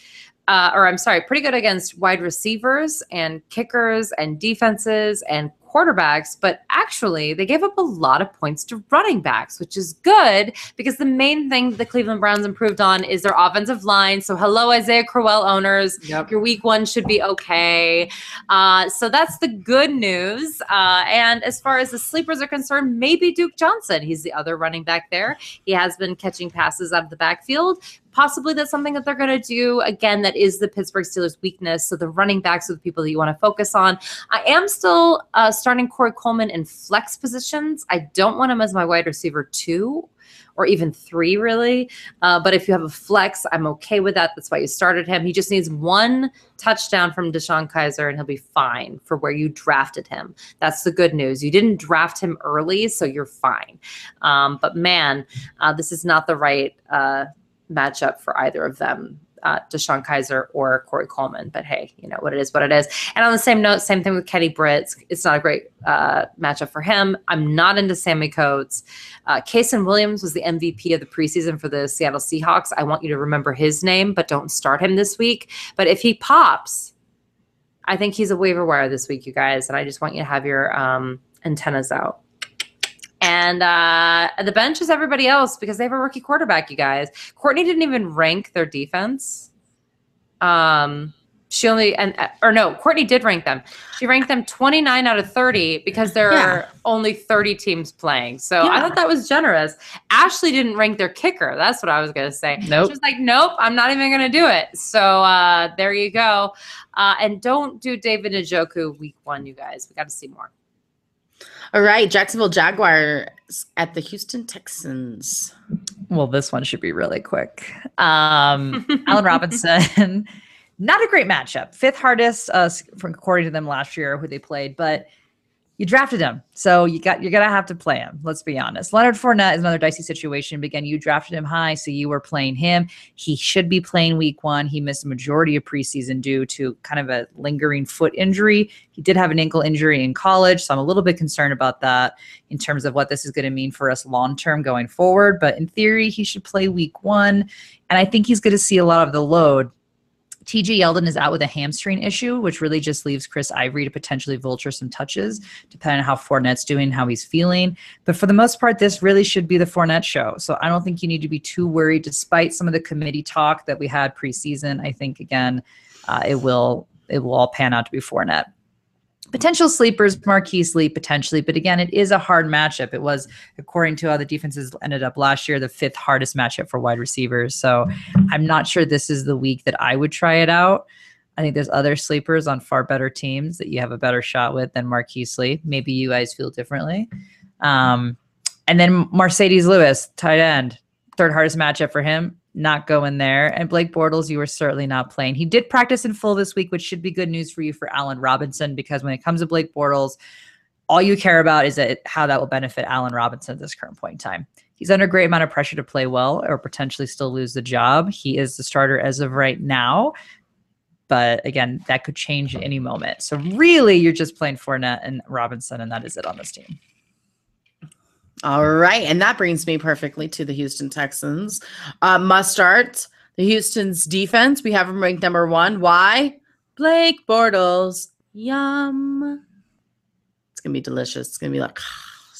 Uh, or I'm sorry, pretty good against wide receivers and kickers and defenses and quarterbacks, but actually they gave up a lot of points to running backs, which is good because the main thing the Cleveland Browns improved on is their offensive line. So hello, Isaiah Crowell owners. Yep. Your week one should be okay. Uh, so that's the good news. Uh, and as far as the sleepers are concerned, maybe Duke Johnson. He's the other running back there. He has been catching passes out of the backfield. Possibly that's something that they're going to do. Again, that is the Pittsburgh Steelers' weakness. So the running backs are the people that you want to focus on. I am still uh, starting Corey Coleman in flex positions. I don't want him as my wide receiver two or even three, really. Uh, but if you have a flex, I'm okay with that. That's why you started him. He just needs one touchdown from DeShone Kizer and he'll be fine for where you drafted him. That's the good news. You didn't draft him early, so you're fine. Um, but man, uh, this is not the right uh, matchup for either of them. Uh, DeShone Kizer or Corey Coleman, but hey, you know what it is, what it is. And on the same note, same thing with Kenny Britt. It's, not a great uh, matchup for him. I'm not into Sammy Coates. Uh, Williams was the MVP of the preseason for the Seattle Seahawks. I want you to remember his name, but don't start him this week. But if he pops, I think he's a waiver wire this week, you guys. And I just want you to have your um, antennas out. And uh, the bench is everybody else because they have a rookie quarterback, you guys. Courtney didn't even rank their defense. Um, she only and uh, or no, Courtney did rank them. She ranked them 29 out of 30 because there Yeah. are only 30 teams playing. So I thought that was generous. Ashley didn't rank their kicker. That's what I was gonna say. Nope. She was like, nope, I'm not even gonna do it. So uh, there you go. Uh, and don't do David Njoku week one, you guys. We got to see more. All right, Jacksonville Jaguars at the Houston Texans. Well, this one should be really quick. Um, Allen Robinson, not a great matchup. Fifth hardest, uh, from according to them last year, who they played. But you drafted him, so you got you're gonna have to play him. Let's be honest. Leonard Fournette is another dicey situation. Again, you drafted him high, so you were playing him. He should be playing week one. He missed a majority of preseason due to kind of a lingering foot injury. He did have an ankle injury in college, so I'm a little bit concerned about that in terms of what this is going to mean for us long term going forward. But in theory, he should play week one, and I think he's going to see a lot of the load TJ Yeldon is out with a hamstring issue, which really just leaves Chris Ivory to potentially vulture some touches, depending on how Fournette's doing, how he's feeling. But for the most part, this really should be the Fournette show. So I don't think you need to be too worried, despite some of the committee talk that we had preseason. I think again, uh, it will it will all pan out to be Fournette. Potential sleepers, Marquise Lee potentially, but again, it is a hard matchup. It was, according to how the defenses ended up last year, the fifth hardest matchup for wide receivers. So I'm not sure this is the week that I would try it out. I think there's other sleepers on far better teams that you have a better shot with than Marquise Lee. Maybe you guys feel differently. Um, and then Marcedes Lewis, tight end, third hardest matchup for him not going there. And Blake Bortles, you were certainly not playing. He did practice in full this week, which should be good news for you for Allen Robinson, because when it comes to Blake Bortles, all you care about is that how that will benefit Allen Robinson at this current point in time. He's under a great amount of pressure to play well or potentially still lose the job. He is the starter as of right now. But again, that could change at any moment. So really, you're just playing Fournette and Robinson, and that is it on this team. All right. And that brings me perfectly to the Houston Texans. Uh, must start the Houston's defense. We have them ranked number one. Why? Blake Bortles. Yum. It's going to be delicious. It's going to be like,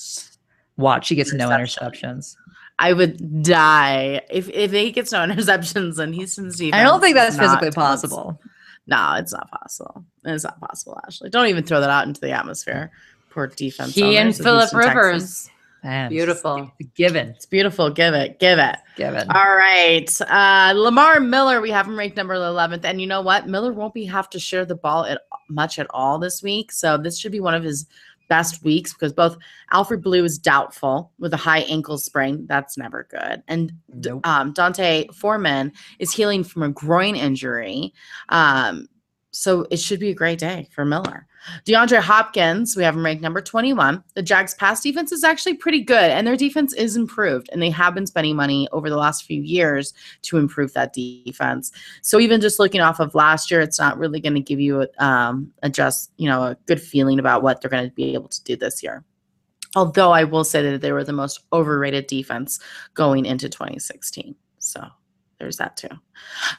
watch. He gets no interceptions. I would die if, if he gets no interceptions and Houston's defense. I don't think that's physically possible. No, it's not possible. It's not possible, Ashley. Don't even throw that out into the atmosphere. Poor defense. He and Philip Rivers. Texans. Man, beautiful. Given. It's beautiful. Give it. Give it. Give it. All right. Uh, Lamar Miller, we have him ranked number 11th. And you know what? Miller won't be have to share the ball at much at all this week. So this should be one of his best weeks because both Alfred Blue is doubtful with a high ankle sprain. That's never good. And nope. um, D'Onta Foreman is healing from a groin injury. Um, so it should be a great day for Miller. DeAndre Hopkins, we have him ranked number 21. The Jags' pass defense is actually pretty good, and their defense is improved, and they have been spending money over the last few years to improve that defense. So even just looking off of last year, it's not really going to give you um, a just you know a good feeling about what they're going to be able to do this year. Although I will say that they were the most overrated defense going into 2016. So there's that too.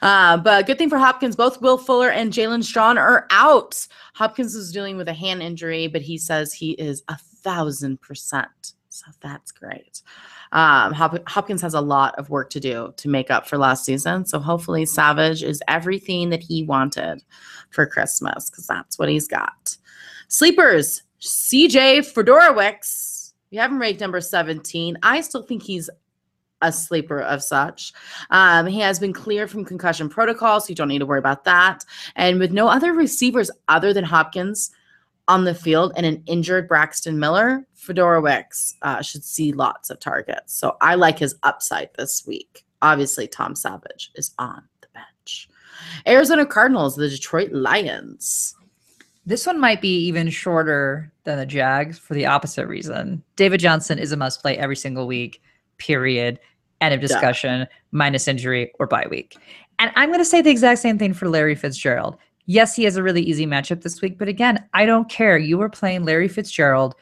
Uh, but good thing for Hopkins, both Will Fuller and Jaelen Strong are out. Hopkins is dealing with a hand injury, but he says he is a thousand percent. So that's great. Um, Hop- Hopkins has a lot of work to do to make up for last season. So hopefully, Savage is everything that he wanted for Christmas because that's what he's got. Sleepers, CJ Fiedorowicz. We have him ranked number 17. I still think he's a sleeper of such. Um, he has been cleared from concussion protocol, so you don't need to worry about that. And with no other receivers other than Hopkins on the field and an injured Braxton Miller, Fiedorowicz uh, should see lots of targets. So I like his upside this week. Obviously, Tom Savage is on the bench. Arizona Cardinals, the Detroit Lions. This one might be even shorter than the Jags for the opposite reason. David Johnson is a must play every single week, period. End of discussion, yeah. minus injury or bye week. And I'm going to say the exact same thing for Larry Fitzgerald. Yes, he has a really easy matchup this week, but again, I don't care. You were playing Larry Fitzgerald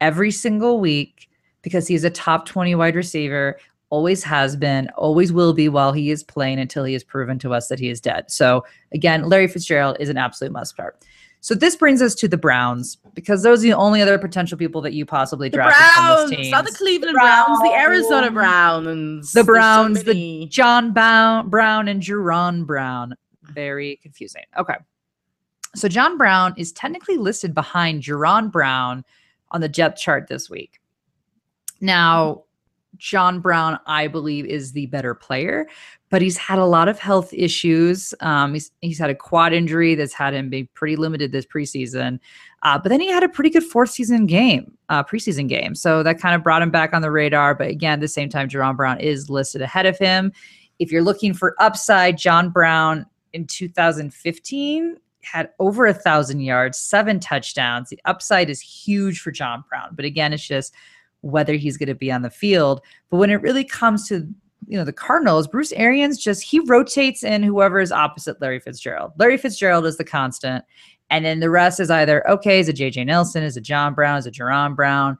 every single week because he's a top 20 wide receiver, always has been, always will be while he is playing until he has proven to us that he is dead. So, again, Larry Fitzgerald is an absolute must start. So this brings us to the Browns because those are the only other potential people that you possibly drafted Browns, from this team. Not the Cleveland the Browns, the Arizona Browns, the Browns, so the John Brown, Brown and Jaron Brown. Very confusing. Okay. So John Brown is technically listed behind Jaron Brown on the depth chart this week. Now, John Brown, I believe, is the better player, but he's had a lot of health issues. Um, he's he's had a quad injury that's had him be pretty limited this preseason. Uh, but then he had a pretty good fourth season game, uh, preseason game, so that kind of brought him back on the radar. But again, at the same time, Jaron Brown is listed ahead of him. If you're looking for upside, John Brown in 2015 had over a thousand yards, seven touchdowns. The upside is huge for John Brown. But again, it's just whether he's going to be on the field. But when it really comes to you know the Cardinals, Bruce Arians just he rotates in whoever is opposite Larry Fitzgerald. Larry Fitzgerald is the constant, and then the rest is either okay, is it JJ Nelson, is it John Brown, is it Jaron Brown?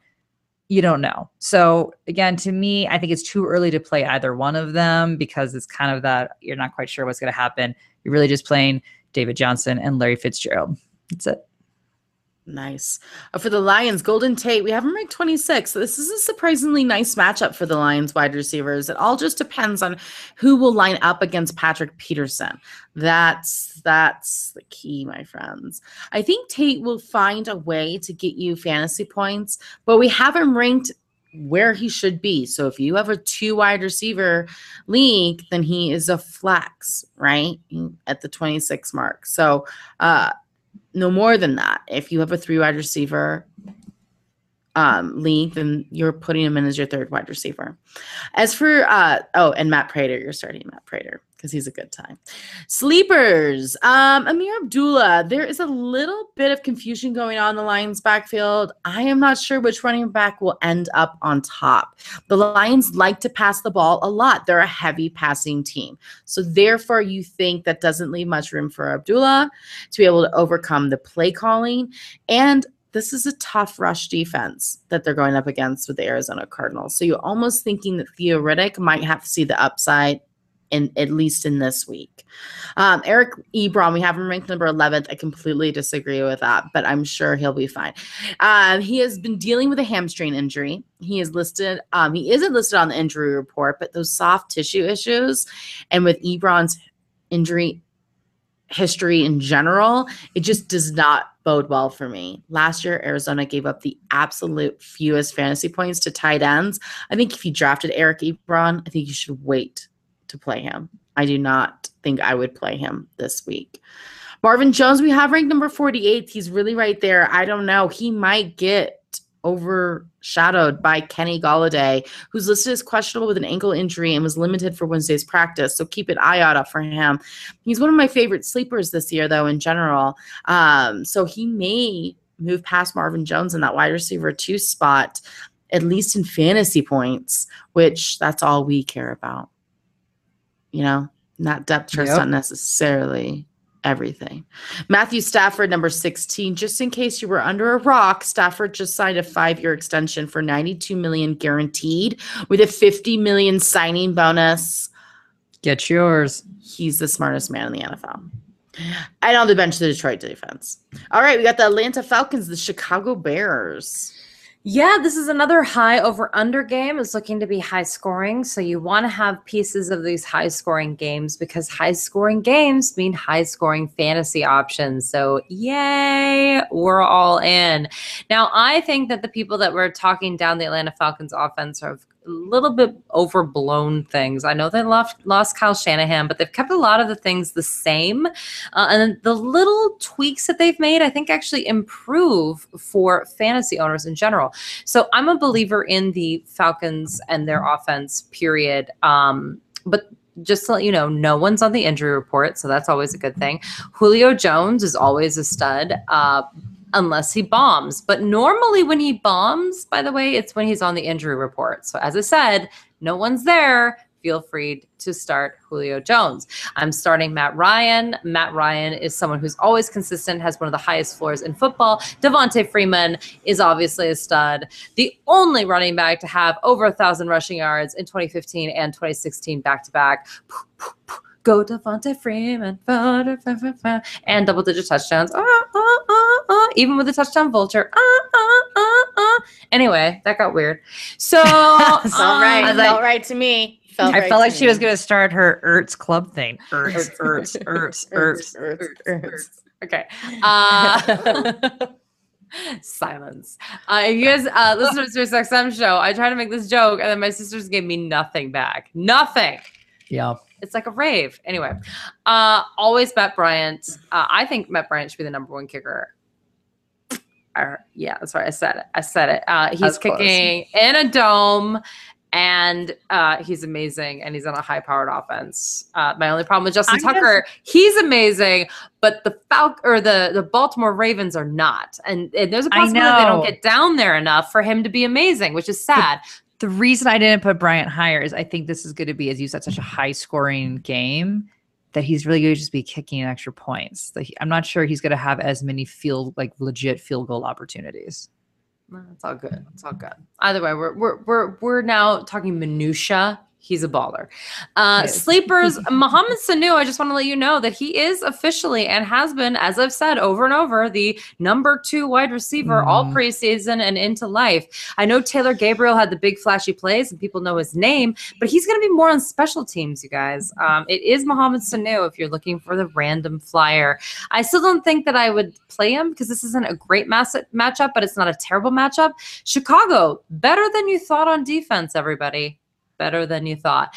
You don't know. So again, to me, I think it's too early to play either one of them because it's kind of that you're not quite sure what's going to happen. You're really just playing David Johnson and Larry Fitzgerald. That's it. Nice. Uh, for the Lions, Golden Tate, we have him ranked 26. So this is a surprisingly nice matchup for the Lions wide receivers. It all just depends on who will line up against Patrick Peterson. That's that's the key, my friends. I think Tate will find a way to get you fantasy points, but we have him ranked where he should be. So if you have a two wide receiver league, then he is a flex, right? At the 26 mark. So uh no more than that. If you have a three wide receiver um, league, then you're putting him in as your third wide receiver. As for uh, oh, and Matt Prater, you're starting Matt Prater because he's a good time. Sleepers, um, Ameer Abdullah. There is a little bit of confusion going on in the Lions backfield. I am not sure which running back will end up on top. The Lions like to pass the ball a lot. They're a heavy passing team. So therefore, you think that doesn't leave much room for Abdullah to be able to overcome the play calling. And this is a tough rush defense that they're going up against with the Arizona Cardinals. So you're almost thinking that Theo Riddick might have to see the upside in at least in this week. Um, Eric Ebron, we have him ranked number 11th. I completely disagree with that, but I'm sure he'll be fine. Uh, he has been dealing with a hamstring injury. He is listed, um, he isn't listed on the injury report, but those soft tissue issues and with Ebron's injury history in general, it just does not bode well for me. Last year, Arizona gave up the absolute fewest fantasy points to tight ends. I think if you drafted Eric Ebron, I think you should wait to play him. I do not think I would play him this week. Marvin Jones, we have ranked number 48. He's really right there. I don't know. He might get overshadowed by Kenny Golladay, who's listed as questionable with an ankle injury and was limited for Wednesday's practice. So keep an eye out for him. He's one of my favorite sleepers this year, though, in general. Um, so he may move past Marvin Jones in that wide receiver two spot, at least in fantasy points, which that's all we care about you know, not depth chart's yep. not necessarily everything. Matthew Stafford, number 16. Just in case you were under a rock, Stafford just signed a five-year extension for 92 million guaranteed with a 50 million signing bonus. Get yours. He's the smartest man in the NFL. And on the bench, the Detroit defense. All right, we got the Atlanta Falcons, the Chicago Bears. Yeah, this is another high over under game. It's looking to be high scoring. So you want to have pieces of these high scoring games because high scoring games mean high scoring fantasy options. So yay, we're all in. Now, I think that the people that were talking down the Atlanta Falcons offense have little bit overblown things. I know they lost, lost Kyle Shanahan, but they've kept a lot of the things the same. Uh, and the little tweaks that they've made, I think, actually improve for fantasy owners in general. So I'm a believer in the Falcons and their offense, period. Um, but just to let you know, no one's on the injury report, so that's always a good thing. Julio Jones is always a stud. Uh, unless he bombs. But normally, when he bombs, by the way, it's when he's on the injury report. So, as I said, no one's there. Feel free to start Julio Jones. I'm starting Matt Ryan. Matt Ryan is someone who's always consistent, has one of the highest floors in football. Devonta Freeman is obviously a stud. The only running back to have over a thousand rushing yards in 2015 and 2016 back to back. Go Devonta Freeman, and double digit touchdowns. Ah, ah, ah, ah, even with the touchdown vulture. Ah, ah, ah, ah. Anyway, that got weird. So, it's all right. Um, felt right to me. Felt I right felt like me. she was going to start her Ertz club thing. Ertz, Ertz, Ertz, Ertz, Ertz, Ertz. Okay. Uh, silence. Uh, if you guys uh, listen to Sirius XM show, I tried to make this joke, and then my sisters gave me nothing back. Nothing. Yeah. It's like a rave. Anyway, uh, always Matt Bryant. Uh, I think Matt Bryant should be the number one kicker. Or, yeah, that's right. I said it. I said it. Uh, he's kicking close. in a dome and uh, he's amazing, and he's on a high-powered offense. Uh, my only problem with Justin I'm Tucker, he's amazing, but the Falc or the the Baltimore Ravens are not, and, and there's a possibility they don't get down there enough for him to be amazing, which is sad. The reason I didn't put Bryant higher is I think this is going to be, as you said, such a high scoring game that he's really going to just be kicking extra points. He- I'm not sure he's going to have as many field, like legit field goal opportunities. It's all good. It's all good. Either way, we're we're we're we're now talking minutia. He's a baller. Uh, sleepers, Mohamed Sanu. I just want to let you know that he is officially and has been, as I've said over and over, the number two wide receiver all Mhm. preseason and into life. I know Taylor Gabriel had the big flashy plays and people know his name, but he's going to be more on special teams, you guys. Um, it is Mohamed Sanu if you're looking for the random flyer. I still don't think that I would play him because this isn't a great mass- matchup, but it's not a terrible matchup. Chicago, better than you thought on defense, everybody. Better than you thought.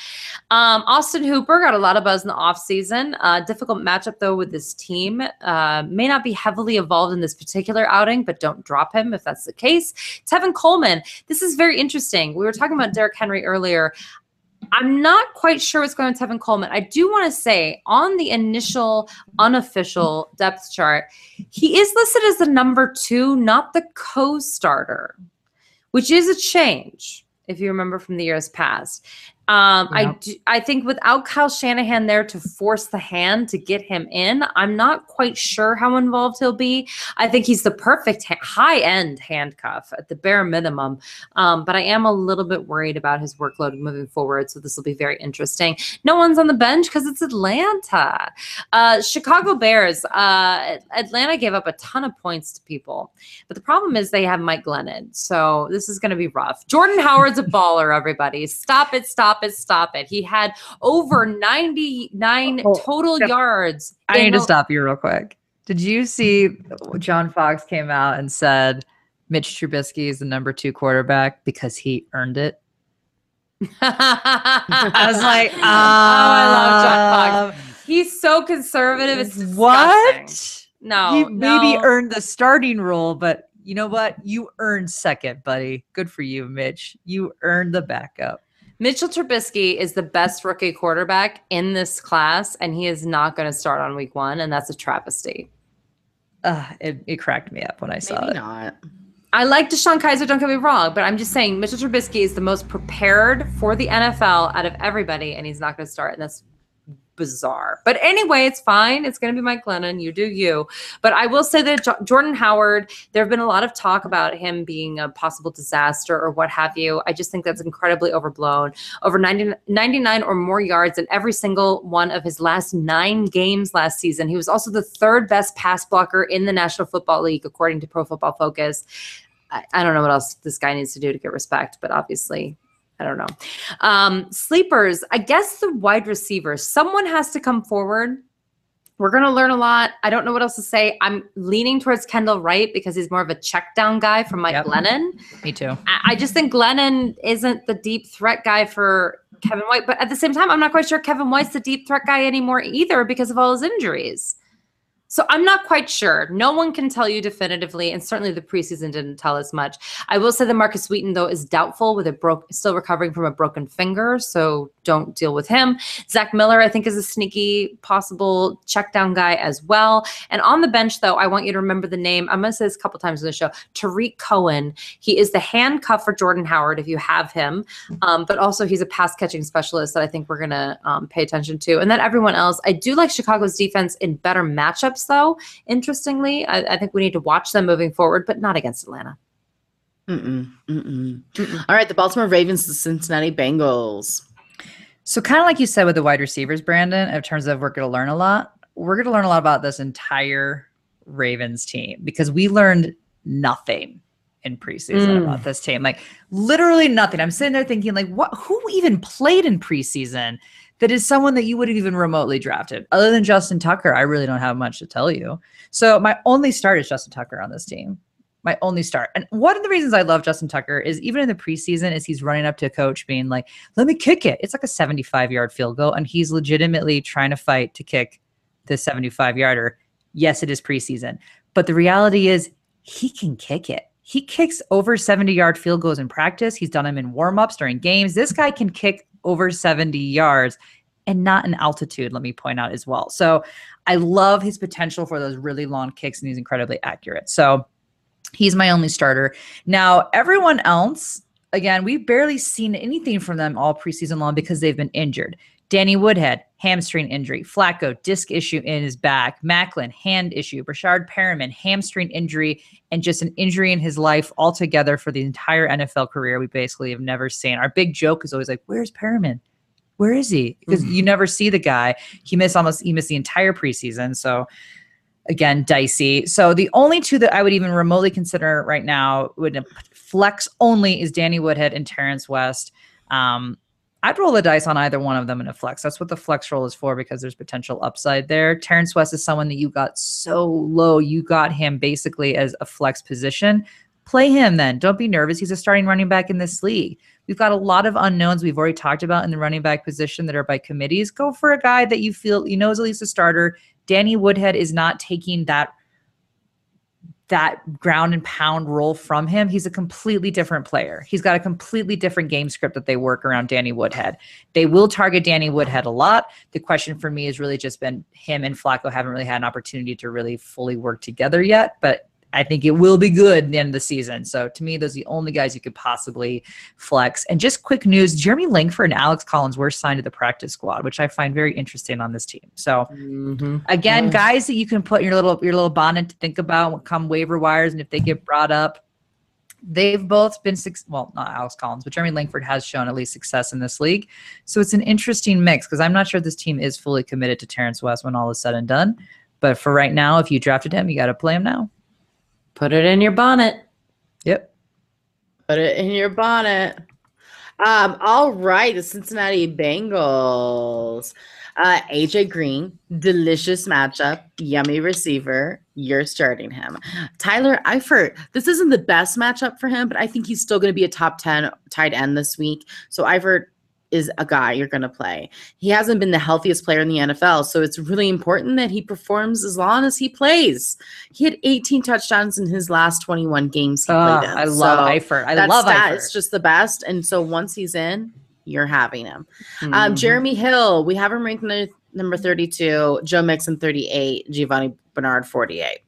Um, Austin Hooper got a lot of buzz in the offseason. Uh, difficult matchup, though, with this team. Uh, may not be heavily involved in this particular outing, but don't drop him if that's the case. Tevin Coleman, this is very interesting. We were talking about Derrick Henry earlier. I'm not quite sure what's going on with Tevin Coleman. I do want to say on the initial unofficial depth chart, he is listed as the number two, not the co starter, which is a change if you remember from the years past. Um, I do, I think without Kyle Shanahan there to force the hand to get him in, I'm not quite sure how involved he'll be. I think he's the perfect ha- high end handcuff at the bare minimum. Um, but I am a little bit worried about his workload moving forward. So this will be very interesting. No one's on the bench because it's Atlanta. Uh, Chicago Bears. Uh, Atlanta gave up a ton of points to people, but the problem is they have Mike Glennon. So this is going to be rough. Jordan Howard's a baller. Everybody, stop it! Stop it! Stop it! He had over 99 Oh, total yeah. yards. I need to stop you real quick. Did you see John Fox came out and said Mitch Trubisky is the number two quarterback because he earned it? I was like, oh, I love John Fox. um, He's so conservative. It's disgusting. What? No, he maybe no. earned the starting role, but you know what? You earned second, buddy. Good for you, Mitch. You earned the backup. Mitchell Trubisky is the best rookie quarterback in this class, and he is not going to start on week one, and that's a travesty. Uh, it, it cracked me up when I saw Maybe it. not. I like DeShone Kizer, don't get me wrong, but I'm just saying Mitchell Trubisky is the most prepared for the NFL out of everybody, and he's not going to start, and that's bizarre. But anyway, it's fine. It's going to be Mike Glennon. You do you. But I will say that Jo- Jordan Howard, there have been a lot of talk about him being a possible disaster or what have you. I just think that's incredibly overblown. Over 90, 99 or more yards in every single one of his last nine games last season. He was also the third best pass blocker in the National Football League, according to Pro Football Focus. I don't know what else this guy needs to do to get respect, but obviously, I don't know. Um, sleepers, I guess the wide receivers, someone has to come forward. We're going to learn a lot. I don't know what else to say. I'm leaning towards Kendall Wright because he's more of a check down guy from Mike Yep. Glennon. Me too. I I just think Glennon isn't the deep threat guy for Kevin White, but at the same time, I'm not quite sure Kevin White's the deep threat guy anymore either because of all his injuries. So I'm not quite sure. No one can tell you definitively, and certainly the preseason didn't tell us much. I will say that Markus Wheaton though is doubtful with a broke, still recovering from a broken finger, so don't deal with him. Zach Miller, I think, is a sneaky possible check down guy as well. And on the bench, though, I want you to remember the name. I'm going to say this a couple times in the show. Tarik Cohen. He is the handcuff for Jordan Howard if you have him, um, but also he's a pass catching specialist that I think we're to um, pay attention to. And then everyone else, I do like Chicago's defense in better matchups, though. Interestingly, I, I think we need to watch them moving forward, but not against Atlanta. Mm-mm, mm-mm. All right, the Baltimore Ravens, the Cincinnati Bengals. So, kind of like you said with the wide receivers, Brandon, in terms of we're going to learn a lot, we're going to learn a lot about this entire Ravens team because we learned nothing in preseason Mm. about this team. Like, literally nothing. I'm sitting there thinking, like, what, who even played in preseason that is someone that you would have even remotely drafted? Other than Justin Tucker, I really don't have much to tell you. So, my only start is Justin Tucker on this team my only start. And one of the reasons I love Justin Tucker is even in the preseason is he's running up to a coach being like, "Let me kick it." It's like a 75-yard field goal and he's legitimately trying to fight to kick the 75-yarder. Yes, it is preseason. But the reality is he can kick it. He kicks over 70 yard field goals in practice. He's done them in warm ups during games. This guy can kick over 70 yards and not in altitude, let me point out as well. So I love his potential for those really long kicks, and he's incredibly accurate. So he's my only starter. Now, everyone else, again, we've barely seen anything from them all preseason long because they've been injured. Danny Woodhead, hamstring injury. Flacco, disc issue in his back. Maclin, hand issue. Breshad Perriman, hamstring injury, and just an injury in his life altogether for the entire NFL career. We basically have never seen. Our big joke is always like, "Where's Perriman? Where is he?" Because you never see the guy. He missed almost he missed the entire preseason. So again, dicey. So the only two that I would even remotely consider right now would flex only is Danny Woodhead and Terrence West. Um, I'd roll the dice on either one of them in a flex. That's what the flex roll is for because there's potential upside there. Terrence West is someone that you got so low. You got him basically as a flex position. Play him then. Don't be nervous. He's a starting running back in this league. We've got a lot of unknowns we've already talked about in the running back position that are by committees. Go for a guy that you feel you know is at least a starter. Danny Woodhead is not taking that that ground and pound role from him. He's a completely different player. He's got a completely different game script that they work around Danny Woodhead. They will target Danny Woodhead a lot. The question for me has really just been him and Flacco haven't really had an opportunity to really fully work together yet, but I think it will be good at the end of the season. So to me, those are the only guys you could possibly flex. And just quick news: Jeremy Langford and Alex Collins were signed to the practice squad, which I find very interesting on this team. So Mm-hmm. again, Yeah. guys that you can put in your little your little bonnet to think about come waiver wires, and if they get brought up, they've both been six. Well, not Alex Collins, but Jeremy Langford has shown at least success in this league. So it's an interesting mix because I'm not sure this team is fully committed to Terrence West when all is said and done. But for right now, if you drafted him, you got to play him now. Put it in your bonnet. Yep. Put it in your bonnet. Um, all right, the Cincinnati Bengals. Uh, AJ Green, delicious matchup, yummy receiver. You're starting him. Tyler Eifert. This isn't the best matchup for him, but I think he's still going to be a top 10 tight end this week. So Eifert is a guy you're going to play. He hasn't been the healthiest player in the NFL, so it's really important that he performs as long as he plays. He had 18 touchdowns in his last 21 games he Ah, played in. I love So- Eifert. I that love stat Eifert. is just the best. And so once he's in, you're having him. Um, Mhm. Jeremy Hill, we have him ranked number 32, Joe Mixon 38, Giovanni Bernard 48.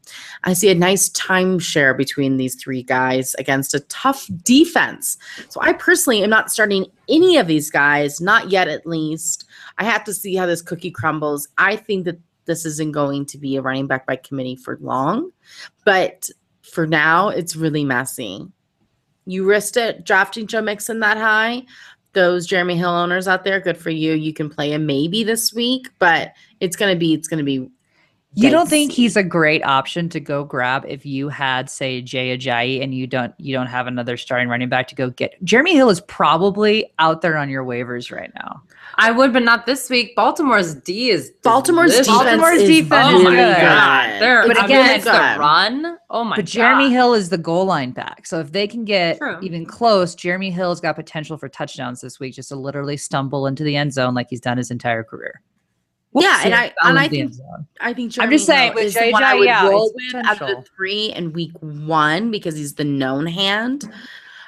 I see a nice timeshare between these three guys against a tough defense. So I personally am not starting any of these guys, not yet at least. I have to see how this cookie crumbles. I think that this isn't going to be a running back by committee for long, but for now, it's really messy. You risked it drafting Joe Mixon that high. Those Jeremy Hill owners out there, good for you. You can play him maybe this week, but it's gonna be it's gonna be. You don't think he's a great option to go grab if you had, say, Jay Ajayi and you don't you don't have another starting running back to go get? Jeremy Hill is probably out there on your waivers right now. I would, but not this week. Baltimore's D is Baltimore's delicious. defense Baltimore's is defense Oh my really good. god, they're But but again- against the Good. run. Oh my god. but Jeremy god. Hill is the goal line back. So if they can get True. even close, Jeremy Hill's got potential for touchdowns this week just to literally stumble into the end zone like he's done his entire career. Yeah, and I- and I think- zone. I think I'm just Jeremy saying, with is the one I JJ, would yeah, roll with out of the three in week one because he's the known hand.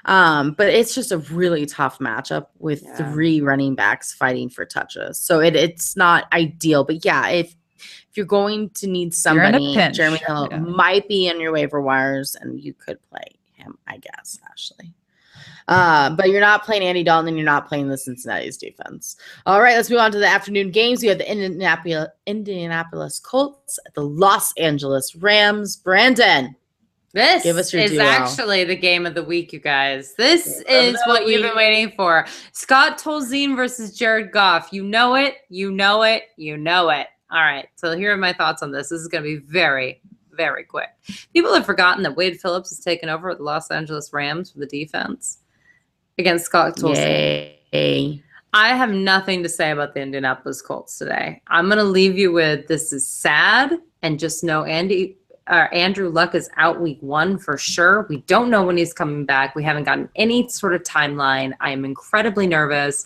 Um, but it's just a really tough matchup with Yeah. three running backs fighting for touches. So it, it's not ideal. But yeah, if if you're going to need You're in a somebody, pinch, Jeremy Hill yeah. might be in your waiver wires and you could play him, I guess, Ashley. Uh, but you're not playing Andy Dalton and you're not playing the Cincinnati's defense. All right, let's move on to the afternoon games. We have the Indianapolis, Indianapolis Colts, the Los Angeles Rams. Brandon, This Give us your is duo. actually the game of the week, you guys. This Game is what you've been waiting for. Scott Tolzien versus Jared Goff. You know it, you know it, you know it. All right. So here are my thoughts on this. This is going to be very, very quick. People have forgotten that Wade Phillips has taken over the Los Angeles Rams for the defense against Scott Tolzien. yay. I have nothing to say about the Indianapolis Colts today. I'm going to leave you with this is sad and just know Andy uh, Andrew Luck is out week 1 for sure. We don't know when he's coming back. We haven't gotten any sort of timeline. I am incredibly nervous.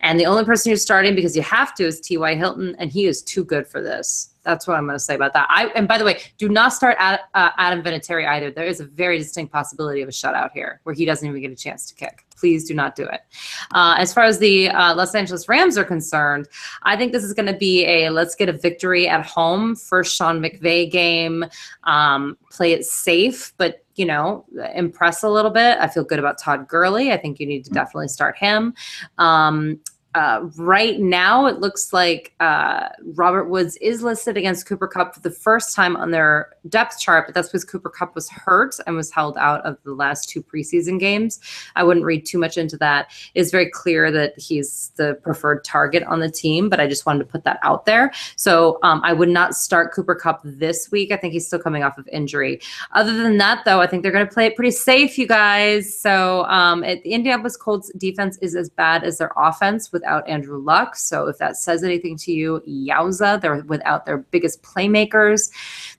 And the only person who's starting because you have to is T.Y. Hilton, and he is too good for this. That's what I'm going to say about that. I and by the way, do not start Ad, uh, Adam Vinatieri either. There is a very distinct possibility of a shutout here where he doesn't even get a chance to kick. Please do not do it. Uh, as far as the uh, Los Angeles Rams are concerned, I think this is going to be a let's get a victory at home first Sean McVay game. Um, play it safe, but you know, impress a little bit. I feel good about Todd Gurley. I think you need to definitely start him. Um, uh, right now, it looks like uh, Robert Woods is listed against Cooper Kupp for the first time on their depth chart, but that's because Cooper Kupp was hurt and was held out of the last two preseason games. I wouldn't read too much into that. It's very clear that he's the preferred target on the team, but I just wanted to put that out there. So um, I would not start Cooper Kupp this week. I think he's still coming off of injury. Other than that, though, I think they're going to play it pretty safe, you guys. So um, it, the Indianapolis Colts defense is as bad as their offense with without Andrew Luck. So if that says anything to you, yowza, they're without their biggest playmakers.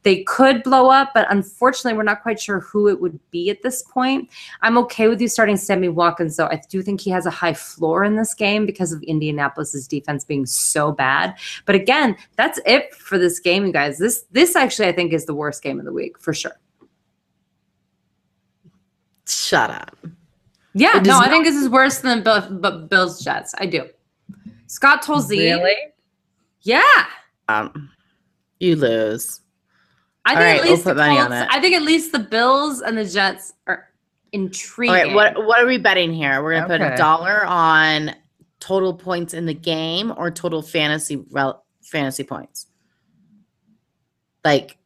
They could blow up, but unfortunately, we're not quite sure who it would be at this point. I'm okay with you starting Sammy Watkins, though. I do think he has a high floor in this game because of Indianapolis's defense being so bad. But again, that's it for this game, you guys. This this actually I think is the worst game of the week for sure. Shut up. Yeah, no, does I think this is worse than Bill, but Bills Jets. I do. Scott Tolzien. Really? Yeah. Um, you lose. I think right, at we'll least put the money on Colts, it. I think at least the Bills and the Jets are intriguing. right, what what are we betting here? We're gonna put a dollar on total points in the game or total fantasy rel- fantasy points, like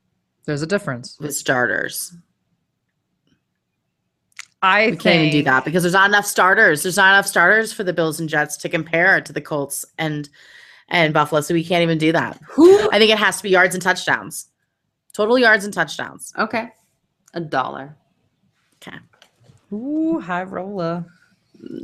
There's a difference. with starters. I We can't even do that because there's not enough starters. There's not enough starters for the Bills and Jets to compare to the Colts and and Buffalo. So we can't even do that. Who? I think it has to be yards and touchdowns. Total yards and touchdowns. Okay, a dollar. Okay. Ooh, high roller.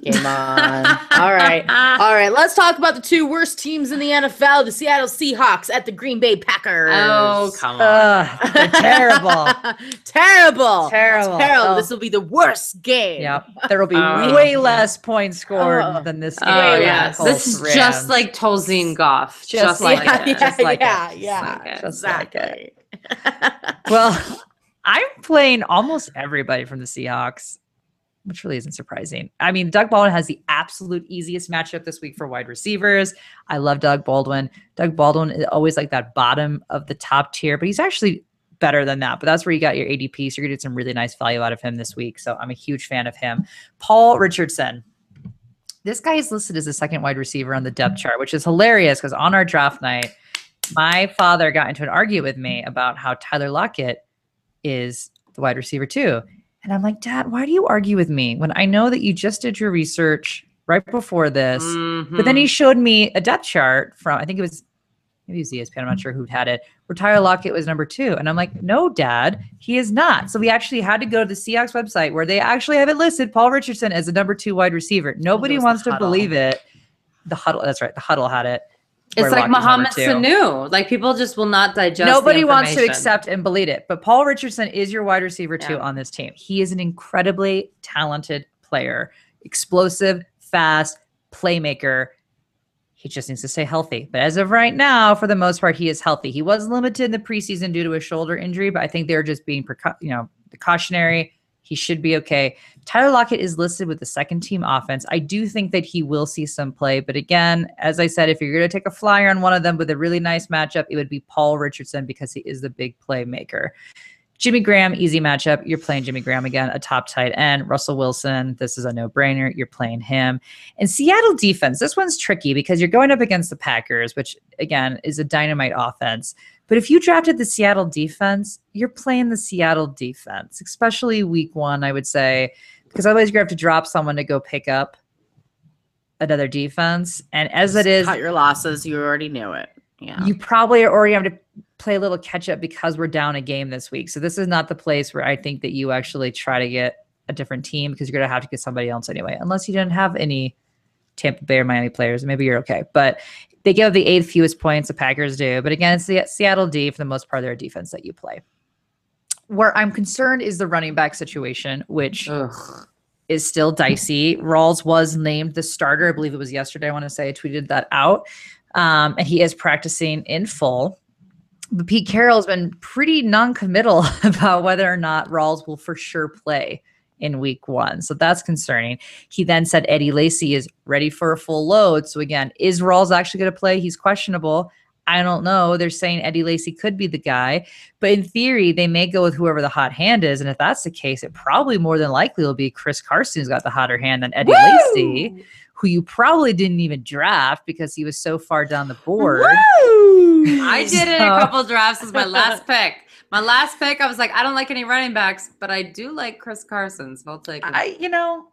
Game on. All right. All right. Let's talk about the two worst teams in the NFL the Seattle Seahawks at the Green Bay Packers. Oh, come on. Ugh, they're terrible. terrible. Terrible. Terrible. Oh. This will be the worst game. Yep. There will be Oh. way less points scored Oh. than this oh, game. Oh, Way yes. This is Colts, just Rams. like Tolzien Goff. Just Just, like like, yeah, it. yeah, Just like it. yeah, Just yeah, like it. Just like it. exactly. Well, I'm playing almost everybody from the Seahawks, which really isn't surprising. I mean, Doug Baldwin has the absolute easiest matchup this week for wide receivers. I love Doug Baldwin. Doug Baldwin is always like that bottom of the top tier, but he's actually better than that. But that's where you got your ADP. So you're going to get some really nice value out of him this week. So I'm a huge fan of him. Paul Richardson. This guy is listed as the second wide receiver on the depth mm. chart, which is hilarious because on our draft night, my father got into an argument with me about how Tyler Lockett is the wide receiver too. And I'm like, Dad, why do you argue with me when I know that you just did your research right before this? But then he showed me a depth chart from, I think it was, maybe it was ESPN, I'm not sure who had it, where Tyler Lockett was number two. And I'm like, no, Dad, he is not. So we actually had to go to the Seahawks website where they actually have it listed, Paul Richardson as the number two wide receiver. Nobody wants to huddle. believe it. The huddle, that's right, the huddle had it. It's like Lockett's number Mohamed two. Sanu. Like people just will not digest. Nobody wants to accept and believe it. But Paul Richardson is your wide receiver too on this team. He is an incredibly talented player, explosive, fast playmaker. He just needs to stay healthy. But as of right now, for the most part, he is healthy. He was limited in the preseason due to a shoulder injury, but I think they're just being, you know, precautionary. He should be okay. Tyler Lockett is listed with the second team offense. I do think that he will see some play, but again, as I said, if you're going to take a flyer on one of them with a really nice matchup, it would be Paul Richardson because he is the big playmaker. Jimmy Graham, easy matchup. You're playing Jimmy Graham again, a top tight end. Russell Wilson, this is a no brainer. You're playing him. And Seattle defense, this one's tricky because you're going up against the Packers, which again is a dynamite offense. But if you drafted the Seattle defense, you're playing the Seattle defense, especially week one, I would say, because otherwise you're going to have to drop someone to go pick up another defense. And as it Just is, cut your losses. You already knew it. Yeah. you probably are already have to play a little catch up because we're down a game this week. So this is not the place where I think that you actually try to get a different team because you're going to have to get somebody else anyway, unless you didn't have any Tampa Bay or Miami players. Maybe you're okay, but they give the eighth fewest points the Packers do. But again, it's the Seattle D for the most part of their defense that you play. Where I'm concerned is the running back situation, which Ugh. is still dicey. Rawls was named the starter. I believe it was yesterday. I want to say I tweeted that out. Um, and he is practicing in full. But Pete Carroll has been pretty non-committal about whether or not Rawls will for sure play in week one. So that's concerning. He then said Eddie Lacy is ready for a full load. So again, is Rawls actually going to play? He's questionable. I don't know. They're saying Eddie Lacy could be the guy, but in theory, they may go with whoever the hot hand is. And if that's the case, it probably more than likely will be Chris Carson who's got the hotter hand than Eddie Woo! Lacy, who you probably didn't even draft because he was so far down the board. I did it a couple drafts as my last pick. My last pick, I was like, I don't like any running backs, but I do like Chris Carson, so I'll take him. I, I, you know,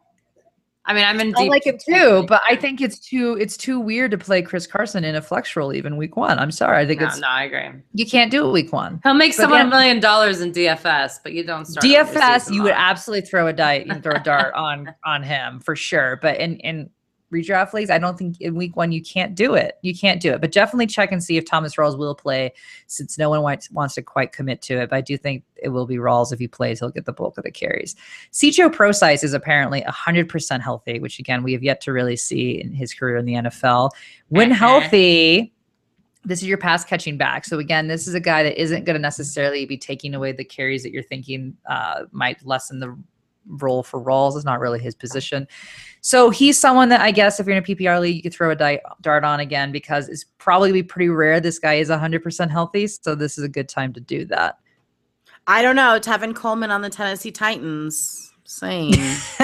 I mean, I'm in I like him too, but I think it's too it's too weird to play Chris Carson in a flex role even week one. I'm sorry, I think no, it's no, I agree. you can't do it week one. He'll make But someone a again- million dollars in DFS, but you don't start. DFS, season you would absolutely throw a dart, you can throw a dart on on him for sure. But in in redraft leagues, I don't think in week one you can't do it. You can't do it. But definitely check and see if Thomas Rawls will play, since no one wants wants to quite commit to it. But I do think it will be Rawls if he plays. He'll get the bulk of the carries. Cicho Prosise is apparently 100% healthy, which again we have yet to really see in his career in the NFL. When Uh-huh. healthy, this is your pass catching back. So again, this is a guy that isn't going to necessarily be taking away the carries that you're thinking uh, might lessen the role for Rawls. It's not really his position. So he's someone that I guess if you're in a PPR league, you could throw a di- dart on again because it's probably be pretty rare this guy is 100% healthy. So this is a good time to do that. I don't know. Tevin Coleman on the Tennessee Titans. Same.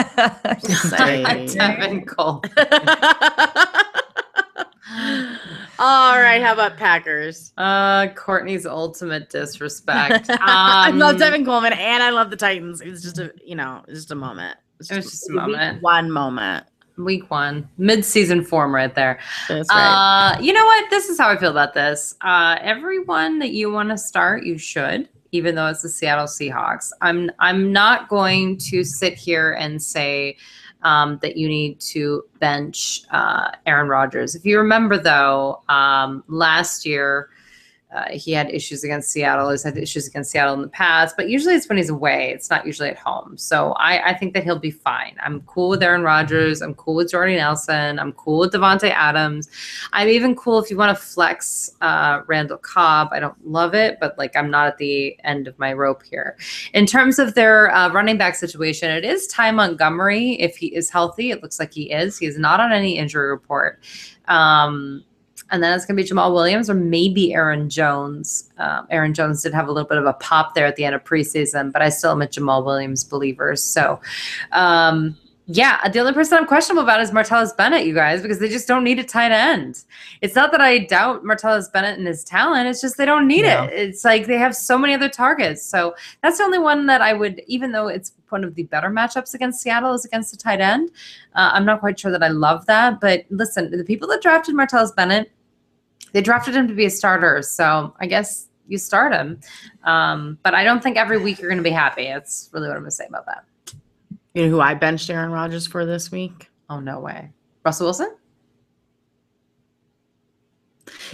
Just saying. Tevin Cole. All right. How about Packers? Uh, Courtney's ultimate disrespect. Um, I love Devin Coleman and I love the Titans. It's just a you know, just a moment. It's It was just a moment. One moment. Week one, mid-season form, right there. That's right. Uh, you know what? This is how I feel about this. Uh, everyone that you want to start, you should, even though it's the Seattle Seahawks. I'm I'm not going to sit here and say um, that you need to bench uh, Aaron Rodgers. If you remember, though, um, last year. Uh, he had issues against Seattle. He's had issues against Seattle in the past, but usually it's when he's away. It's not usually at home. So I, I think that he'll be fine. I'm cool with Aaron Rodgers. I'm cool with Jordy Nelson. I'm cool with Davante Adams. I'm even cool if you want to flex uh, Randall Cobb. I don't love it, but like I'm not at the end of my rope here. In terms of their uh, running back situation, it is Ty Montgomery. If he is healthy, it looks like he is. He is not on any injury report. Um, and then it's going to be Jamaal Williams or maybe Aaron Jones. Um, Aaron Jones did have a little bit of a pop there at the end of preseason, but I still am a Jamaal Williams believer. So, um, yeah, the only person I'm questionable about is Martellus Bennett, you guys, because they just don't need a tight end. It's not that I doubt Martellus Bennett and his talent. It's just they don't need No. it. It's like they have so many other targets. So that's the only one that I would, even though it's one of the better matchups against Seattle is against the tight end. Uh, I'm not quite sure that I love that. But listen, the people that drafted Martellus Bennett, they drafted him to be a starter. So I guess you start him. Um, but I don't think every week you're going to be happy. That's really what I'm going to say about that. You know who I benched Aaron Rodgers for this week? Oh, no way. Russell Wilson?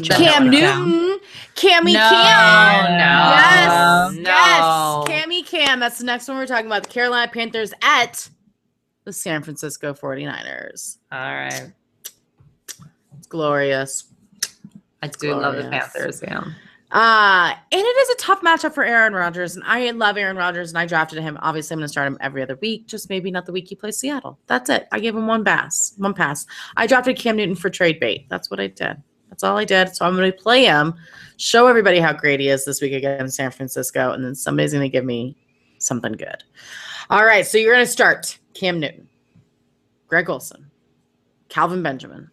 Cam no. Newton. Cammy No, Cam. no, Yes. no. Yes. Cammy Cam. That's the next one we're talking about. The Carolina Panthers at the San Francisco 49ers. All right. It's glorious. I do love the Panthers. Yeah. Uh, and it is a tough matchup for Aaron Rodgers. And I love Aaron Rodgers and I drafted him. Obviously, I'm going to start him every other week, just maybe not the week he plays Seattle. That's it. I gave him one pass. One pass. I drafted Cam Newton for trade bait. That's what I did. That's all I did. So I'm going to play him, show everybody how great he is this week against San Francisco, and then somebody's going to give me something good. All right. So you're going to start Cam Newton, Greg Olsen, Kelvin Benjamin,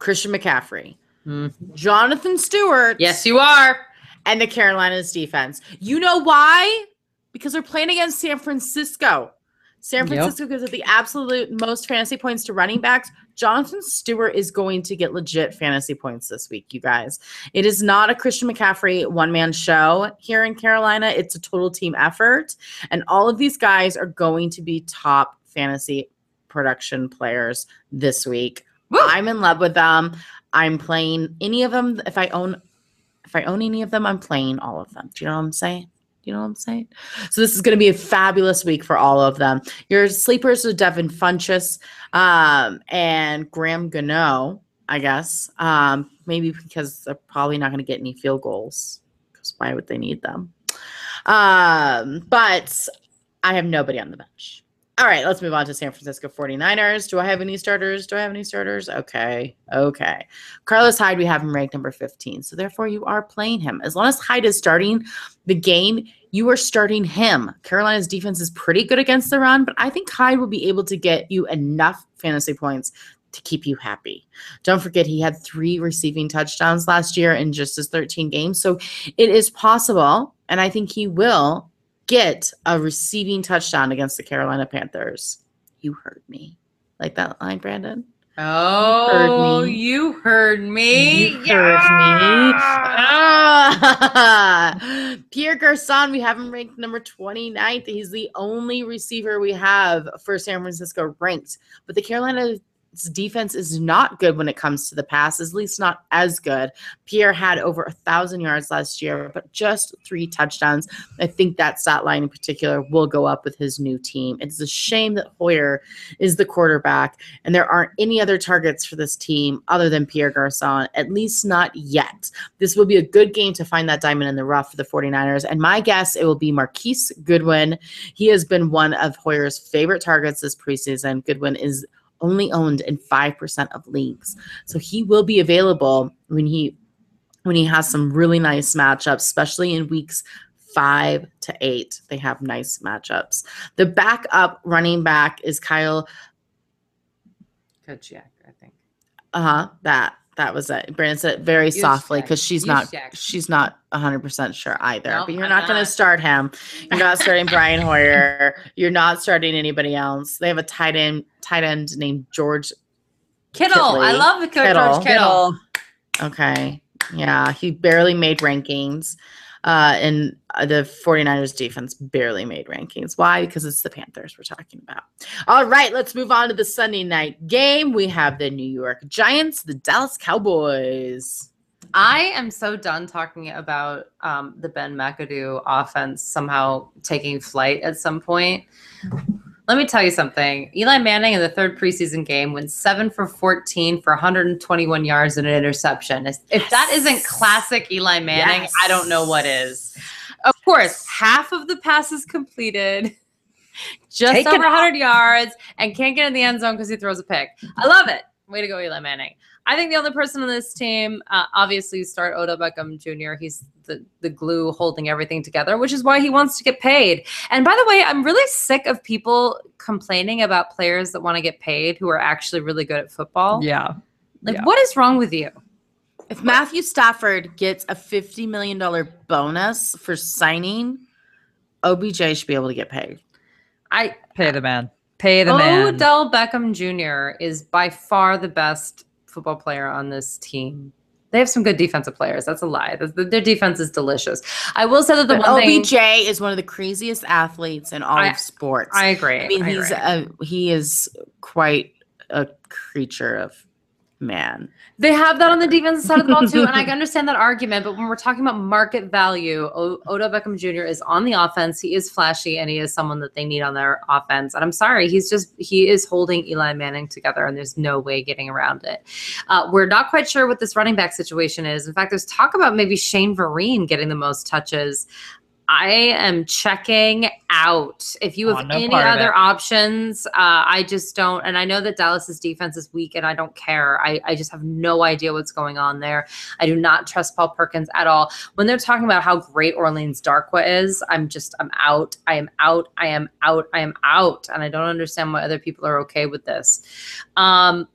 Christian McCaffrey, Mhm. Jonathan Stewart. Yes, you are. and the Carolinas defense. You know why? Because they're playing against San Francisco. San Yep. Francisco gives it the absolute most fantasy points to running backs. Jonathan Stewart is going to get legit fantasy points this week, you guys. It is not a Christian McCaffrey one man show here in Carolina. It's a total team effort. And all of these guys are going to be top fantasy production players this week. Woo! I'm in love with them. I'm playing any of them. If I own if I own any of them, I'm playing all of them. Do you know what I'm saying? Do you know what I'm saying? So this is going to be a fabulous week for all of them. Your sleepers are Devin Funchess um, and Graham Gano, I guess. Um, maybe because they're probably not going to get any field goals. Because why would they need them? Um, but I have nobody on the bench. All right, let's move on to San Francisco 49ers. Do I have any starters? Do I have any starters? Okay. Okay. Carlos Hyde, we have him ranked number 15. So therefore, you are playing him. As long as Hyde is starting the game, you are starting him. Carolina's defense is pretty good against the run, but I think Hyde will be able to get you enough fantasy points to keep you happy. Don't forget, he had three receiving touchdowns last year in just his 13 games. So it is possible, and I think he will get a receiving touchdown against the Carolina Panthers. You heard me. Like that line, Brandon? Oh, me. you heard me. You heard me. Ah! Pierre Garcon, we have him ranked number 29th. He's the only receiver we have for San Francisco ranked. But the Carolina defense is not good when it comes to the pass, at least not as good. Pierre had over a thousand yards last year, but just three touchdowns. I think that stat line in particular will go up with his new team. It's a shame that Hoyer is the quarterback and there aren't any other targets for this team other than Pierre Garcon, at least not yet. This will be a good game to find that diamond in the rough for the 49ers. And my guess it will be Marquise Goodwin. He has been one of Hoyer's favorite targets this preseason. Goodwin is only owned in 5% of leagues. So he will be available when he when he has some really nice matchups, especially in weeks five to eight. They have nice matchups. The backup running back is Kyle. Kachek, I think. Uh huh. That that was it. Brandon said it very Juszczyk. softly because she's not she's not 100 percent sure either. Nope, but you're I'm not, going to start him. You're not starting Brian Hoyer. You're not starting anybody else. They have a tight end tight end named George Kittle. I love the Kittle. George Kittle. Okay. Yeah, he barely made rankings. Uh, and uh, the 49ers defense barely made rankings. Why? Because it's the Panthers we're talking about. All right, let's move on to the Sunday night game. We have the New York Giants, the Dallas Cowboys. I am so done talking about um, the Ben McAdoo offense somehow taking flight at some point. Let me tell you something. Eli Manning in the third preseason game went seven for 14 for 121 yards and an interception. If if that Yes. isn't classic Eli Manning, Yes. I don't know what is. Of course, half of the passes completed, just Taken over 100 yards, and can't get in the end zone because he throws a pick. I love it. Way to go, Eli Manning. I think the only person on this team, uh, obviously, start Odell Beckham Jr. He's the, the glue holding everything together, which is why he wants to get paid. And by the way, I'm really sick of people complaining about players that want to get paid who are actually really good at football. Yeah. Like, yeah. what is wrong with you? If Matthew Stafford gets a $50 million bonus for signing, OBJ should be able to get paid. I Pay the man. Pay the man. Odell Beckham Jr. is by far the best football player on this team. They have some good defensive players. That's a lie. Their defense is delicious. I will say that the But one thing OBJ is one of the craziest athletes in all I- of sports. I agree. I mean, I he's agree. a, he is quite a creature of man. They have that on the defensive side of the ball too, and I can understand that argument. But when we're talking about market value, o- Odell Beckham Jr. is on the offense. He is flashy, and he is someone that they need on their offense. And I'm sorry, he's just he is holding Eli Manning together, and there's no way getting around it. Uh, we're not quite sure what this running back situation is. In fact, there's talk about maybe Shane Vereen getting the most touches. I am checking out. If you Oh, have no any other options, uh, I just don't. And I know that Dallas's defense is weak, and I don't care. I, I just have no idea what's going on there. I do not trust Paul Perkins at all. When they're talking about how great Orleans Darkwa is, I'm just, I'm out. I am out. I am out. I am out. And I don't understand why other people are okay with this. Um,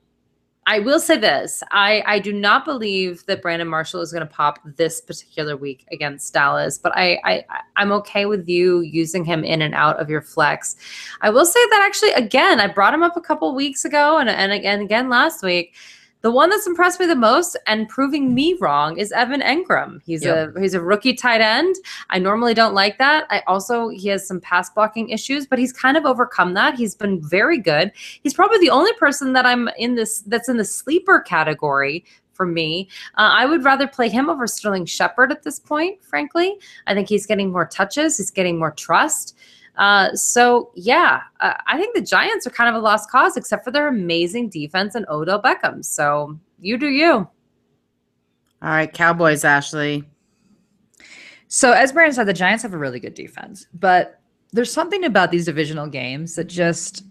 I will say this: I I do not believe that Brandon Marshall is going to pop this particular week against Dallas, but I, I I'm okay with you using him in and out of your flex. I will say that actually, again, I brought him up a couple weeks ago, and and again again last week. The one that's impressed me the most and proving me wrong is Evan Engram. He's Yep. a he's a rookie tight end. I normally don't like that. I also he has some pass blocking issues, but he's kind of overcome that. He's been very good. He's probably the only person that I'm in this that's in the sleeper category for me. Uh, I would rather play him over Sterling Shepard at this point, frankly. I think he's getting more touches, he's getting more trust. Uh, so yeah, uh, I think the Giants are kind of a lost cause, except for their amazing defense and Odell Beckham. So you do you. All right, Cowboys, Ashley. So as Brandon said, the Giants have a really good defense, but there's something about these divisional games that just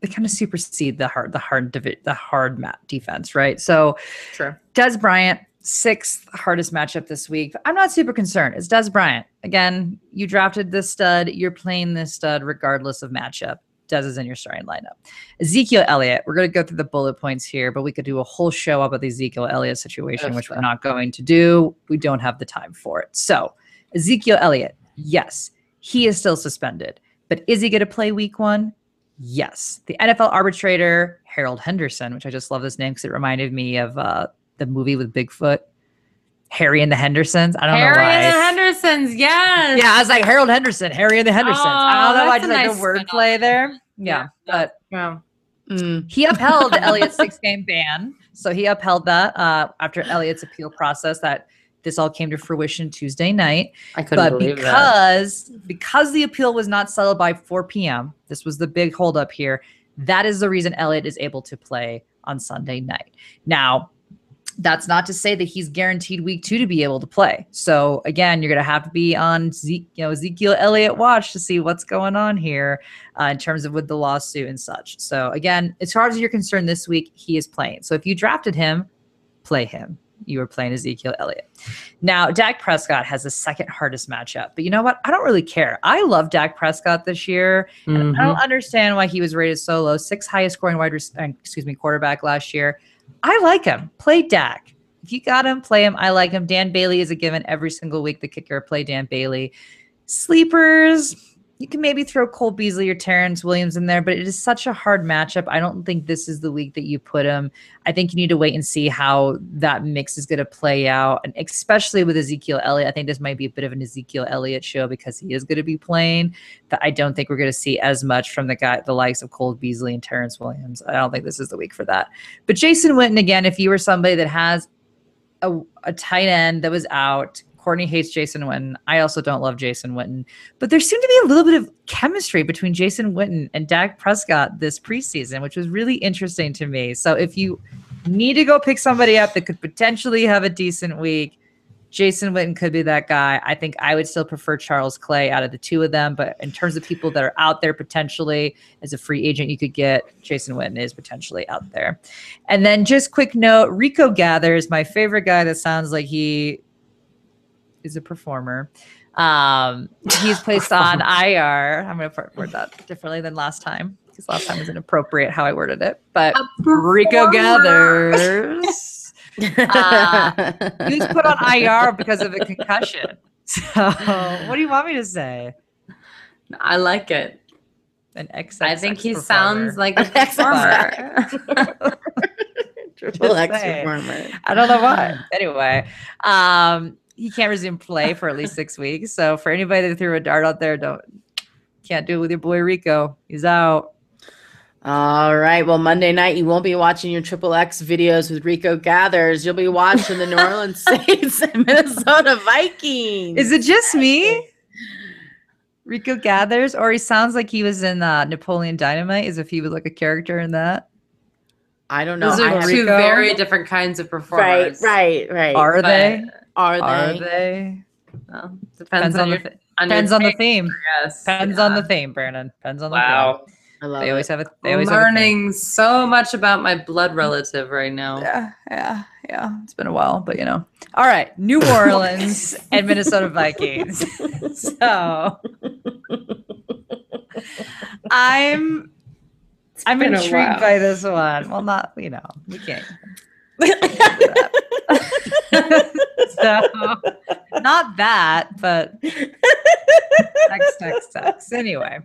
they kind of supersede the hard the hard divi- the hard mat defense, right? So Sure. Dez Bryant, sixth hardest matchup this week. I'm not super concerned. It's Dez Bryant. Again, you drafted this stud. You're playing this stud regardless of matchup. Dez is in your starting lineup. Ezekiel Elliott. We're going to go through the bullet points here, but we could do a whole show about the Ezekiel Elliott situation, which we're not going to do. We don't have the time for it. So, Ezekiel Elliott, yes, he is still suspended, but is he going to play week one? Yes. The NFL arbitrator, Harold Henderson, which I just love this name because it reminded me of uh, the movie with Bigfoot, Harry and the Hendersons. I don't Harry know why. Harry and the Hendersons, yes. yeah, I was like Harold Henderson, Harry and the Hendersons. I Oh, don't know why I that's just a like nice the word play there. Yeah, Yeah. but Yeah. Mm. he upheld Elliott's six game ban. So he upheld that uh, after Elliott's appeal process that this all came to fruition Tuesday night. I couldn't but believe that. because because the appeal was not settled by 4 p.m., this was the big holdup here. That is the reason Elliott is able to play on Sunday night. Now, that's not to say that he's guaranteed week two to be able to play. So again, you're going to have to be on Zeke, you know, Ezekiel Elliott watch to see what's going on here uh, in terms of with the lawsuit and such. So again, as far as you're concerned, this week he is playing. So if you drafted him, play him. You were playing Ezekiel Elliott. Now, Dak Prescott has the second hardest matchup, but you know what? I don't really care. I love Dak Prescott this year. And Mhm. I don't understand why he was rated so low. Six highest scoring wide, rec- uh, excuse me, quarterback last year. I like him. Play Dak. If you got him, play him. I like him. Dan Bailey is a given every single week. The kicker, play Dan Bailey. Sleepers, you can maybe throw Cole Beasley or Terrance Williams in there, but it is such a hard matchup. I don't think this is the week that you put him. I think you need to wait and see how that mix is going to play out, and especially with Ezekiel Elliott. I think this might be a bit of an Ezekiel Elliott show because he is going to be playing. That I don't think we're going to see as much from the guy, the likes of Cole Beasley and Terrance Williams. I don't think this is the week for that. But Jason Witten, again, if you were somebody that has a, a tight end that was out. Courtney hates Jason Witten. I also don't love Jason Witten. But there seemed to be a little bit of chemistry between Jason Witten and Dak Prescott this preseason, which was really interesting to me. So if you need to go pick somebody up that could potentially have a decent week, Jason Witten could be that guy. I think I would still prefer Charles Clay out of the two of them. But in terms of people that are out there potentially as a free agent, you could get Jason Witten is potentially out there. And then just quick note Rico Gathers, my favorite guy that sounds like he is a performer. Um, he's placed on IR. I'm going to word that differently than last time because last time was inappropriate how I worded it. But Rico Gathers, uh, he was put on IR because of a concussion. So, what do you want me to say? I like it. An XXX I think he performer. sounds like a performer. Triple X performer. I don't know why. Anyway, um, he can't resume play for at least six weeks. So for anybody that threw a dart out there, don't can't do it with your boy Rico. He's out. All right. Well, Monday night you won't be watching your Triple X videos with Rico Gathers. You'll be watching the New Orleans Saints and Minnesota Vikings. Is it just me? Rico gathers, or he sounds like he was in uh, Napoleon Dynamite, as if he was like a character in that. I don't know. Those are haven't- two Rico? very different kinds of right, performers. right, right. Are But, they? Are Are they? they? well, depends, Depends on, on the your, th- on depends on the theme. Yes. Depends on the theme, Brandon. Depends on the Wow. theme. I love They always it. have a. They I'm always have a theme. learning so much about my blood relative right now. Yeah, yeah, yeah. It's been a while, but you know. All right, New Orleans and Minnesota Vikings. so I'm I'm intrigued by this one. Well, not you know we can't. So not that, but text, text, text. Anyway,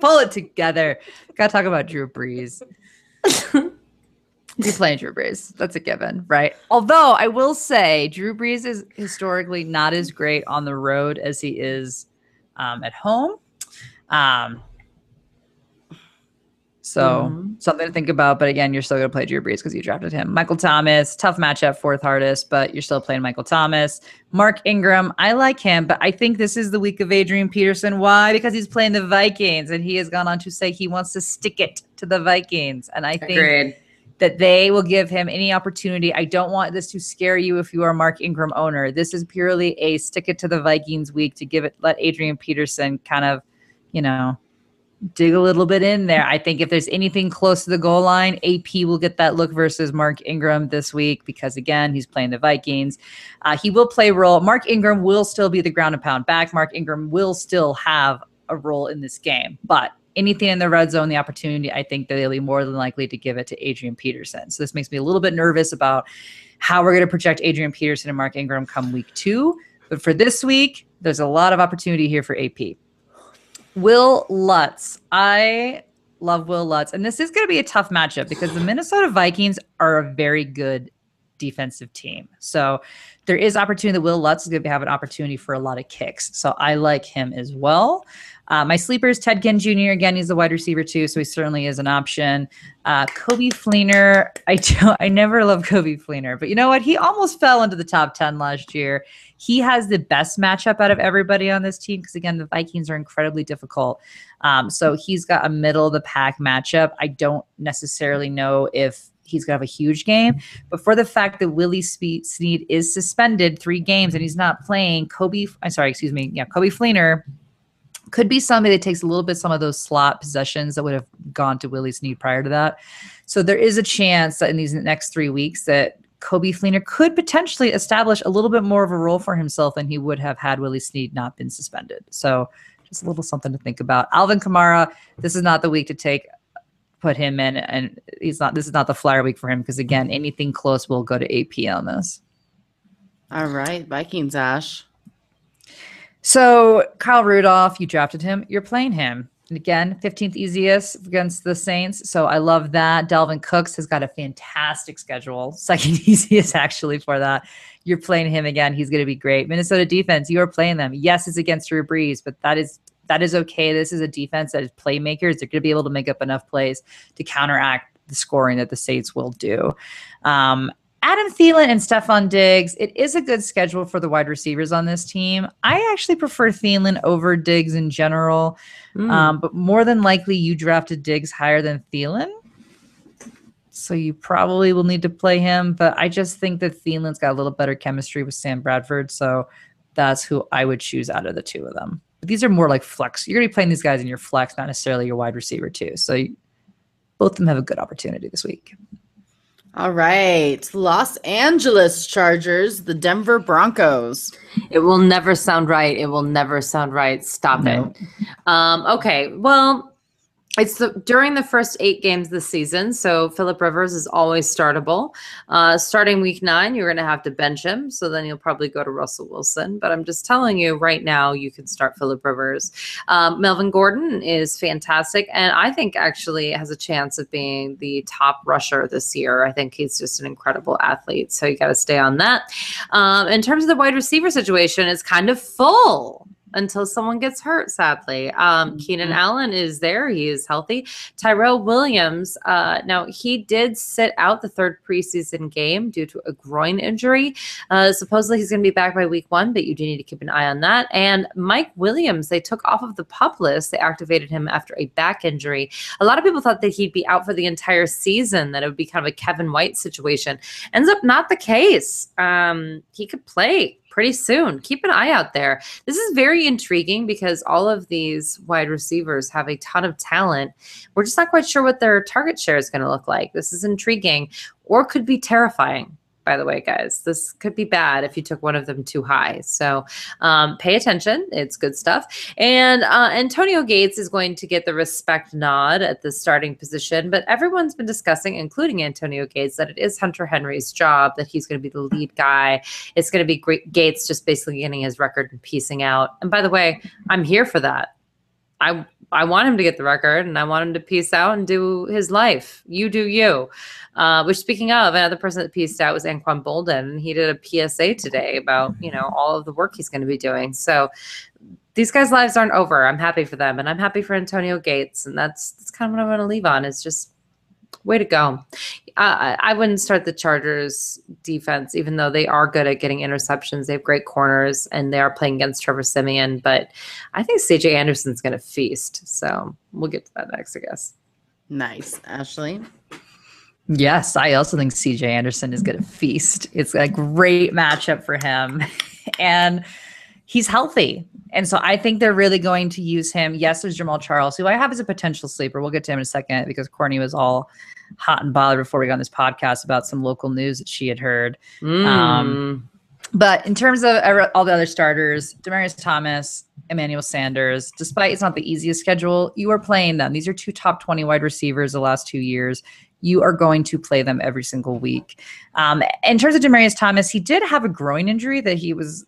pull it together. Got to talk about Drew Brees. You're playing Drew Brees. That's a given, right? Although I will say Drew Brees is historically not as great on the road as he is um, at home. Um, So Mhm. something to think about. But again, you're still going to play Drew Brees because you drafted him. Michael Thomas, tough matchup, fourth hardest, but you're still playing Michael Thomas. Mark Ingram, I like him, but I think this is the week of Adrian Peterson. Why? Because he's playing the Vikings, and he has gone on to say he wants to stick it to the Vikings. And I think Agreed. that they will give him any opportunity. I don't want this to scare you if you are a Mark Ingram owner. This is purely a stick it to the Vikings week to give it, let Adrian Peterson kind of, you know, dig a little bit in there. I think if there's anything close to the goal line, AP will get that look versus Mark Ingram this week because again, he's playing the Vikings. Uh, he will play role. Mark Ingram will still be the ground and pound back. Mark Ingram will still have a role in this game, but anything in the red zone, the opportunity, I think that they'll be more than likely to give it to Adrian Peterson. So this makes me a little bit nervous about how we're going to project Adrian Peterson and Mark Ingram come week two. But for this week, there's a lot of opportunity here for AP. Will Lutz. I love Will Lutz. And this is going to be a tough matchup because the Minnesota Vikings are a very good defensive team. So there is opportunity that Will Lutz is going to have an opportunity for a lot of kicks. So I like him as well. Uh, my sleeper is Ted Ginn Jr. Again, he's a wide receiver too, so he certainly is an option. Uh, Coby Fleener, I do, I never love Coby Fleener, but you know what? He almost fell into the top ten last year. He has the best matchup out of everybody on this team because again, the Vikings are incredibly difficult. Um, so he's got a middle of the pack matchup. I don't necessarily know if he's gonna have a huge game, but for the fact that Willie Snead is suspended three games and he's not playing, Coby, I'm sorry, excuse me, yeah, Coby Fleener could be somebody that takes a little bit some of those slot possessions that would have gone to Willie Snead prior to that. So there is a chance that in these next three weeks that Coby Fleener could potentially establish a little bit more of a role for himself than he would have had Willie Snead not been suspended. So just a little something to think about. Alvin Kamara, this is not the week to take put him in and he's not this is not the flyer week for him because again anything close will go to AP on this. All right, Vikings, Ash. So Kyle Rudolph, you drafted him. You're playing him. And again, 15th easiest against the Saints. So I love that. Dalvin Cooks has got a fantastic schedule. Second easiest actually for that. You're playing him again. He's going to be great. Minnesota defense, you are playing them. Yes, it's against Drew Brees, but that is that is okay. This is a defense that is playmakers. They're going to be able to make up enough plays to counteract the scoring that the Saints will do. Um, Adam Thielen and Stefon Diggs, it is a good schedule for the wide receivers on this team. I actually prefer Thielen over Diggs in general, Mm. um, but more than likely you drafted Diggs higher than Thielen. So you probably will need to play him, but I just think that Thielen's got a little better chemistry with Sam Bradford, so that's who I would choose out of the two of them. But these are more like flex. You're going to be playing these guys in your flex, not necessarily your wide receiver too. So you, both of them have a good opportunity this week. All right, Los Angeles Chargers, the Denver Broncos. It will never sound right. It will never sound right. Stop No. it. Um, okay. Well, it's the, during the first eight games this season. So Philip Rivers is always startable. Uh, starting week nine, you're going to have to bench him. So then you'll probably go to Russell Wilson. But I'm just telling you right now, you can start Philip Rivers. Um, Melvin Gordon is fantastic. And I think actually has a chance of being the top rusher this year. I think he's just an incredible athlete. So you got to stay on that. Um, in terms of the wide receiver situation, it's kind of full until someone gets hurt, sadly. Um, Keenan Mhm. Allen is there. He is healthy. Tyrell Williams, uh, now he did sit out the third preseason game due to a groin injury. Uh, supposedly he's going to be back by week one, but you do need to keep an eye on that. And Mike Williams, they took off of the pup list. They activated him after a back injury. A lot of people thought that he'd be out for the entire season, that it would be kind of a Kevin White situation. Ends up not the case. Um, he could play pretty soon. Keep an eye out there. This is very intriguing because all of these wide receivers have a ton of talent. We're just not quite sure what their target share is going to look like. This is intriguing or could be terrifying. By the way, guys, this could be bad if you took one of them too high. So um, pay attention. It's good stuff. And uh, Antonio Gates is going to get the respect nod at the starting position, but everyone's been discussing, including Antonio Gates, that it is Hunter Henry's job, that he's going to be the lead guy. It's going to be Gates just basically getting his record and piecing out. And by the way, I'm here for that. I I want him to get the record and I want him to peace out and do his life. You do you. Uh, which speaking of, another person that pieced out was Anquan Boldin. He did a PSA today about, you know, all of the work he's going to be doing. So these guys' lives aren't over. I'm happy for them, and I'm happy for Antonio Gates, and that's that's kind of what I'm going to leave on. Is just way to go. Uh, I wouldn't start the Chargers defense, even though they are good at getting interceptions. They have great corners, and they are playing against Trevor Siemian. But I think CJ Anderson's going to feast. So we'll get to that next, I guess. Nice, Ashley. Yes, I also think CJ Anderson is going to feast. It's a great matchup for him. and he's healthy. And so I think they're really going to use him. Yes, there's Jamaal Charles, who I have as a potential sleeper. We'll get to him in a second because Courtney was all hot and bothered before we got on this podcast about some local news that she had heard. Mm. Um, but in terms of all the other starters, Demaryius Thomas, Emmanuel Sanders, despite it's not the easiest schedule, you are playing them. These are two top 20 wide receivers the last two years. You are going to play them every single week. Um, in terms of Demaryius Thomas, he did have a groin injury that he was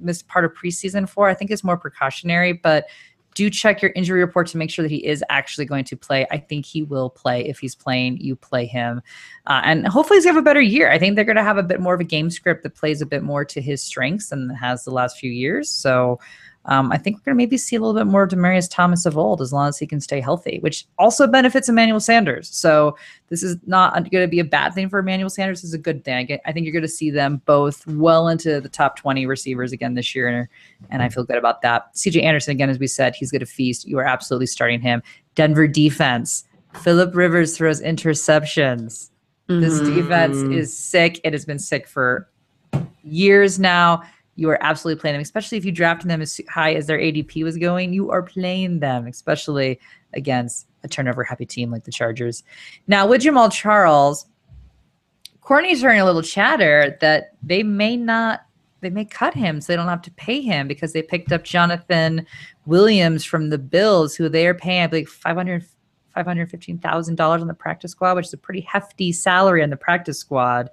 missed part of preseason for. I think it's more precautionary, but do check your injury report to make sure that he is actually going to play. I think he will play. If he's playing, you play him. Uh, and hopefully he's going to have a better year. I think they're going to have a bit more of a game script that plays a bit more to his strengths than has the last few years. So um, I think we're going to maybe see a little bit more of Demaryius Thomas of old as long as he can stay healthy, which also benefits Emmanuel Sanders. So this is not going to be a bad thing for Emmanuel Sanders. This is a good thing. I think you're going to see them both well into the top 20 receivers again this year, and I feel good about that. CJ Anderson, again, as we said, he's going to feast. You are absolutely starting him. Denver defense. Philip Rivers throws interceptions. Mm-hmm. This defense is sick. It has been sick for years now you are absolutely playing them, especially if you drafted them as high as their ADP was going. You are playing them, especially against a turnover happy team like the Chargers. Now, with Jamaal Charles, Courtney's hearing a little chatter that they may not, they may cut him so they don't have to pay him because they picked up Jonathan Williams from the Bills, who they are paying, I believe, 500 $515,000 on the practice squad, which is a pretty hefty salary on the practice squad.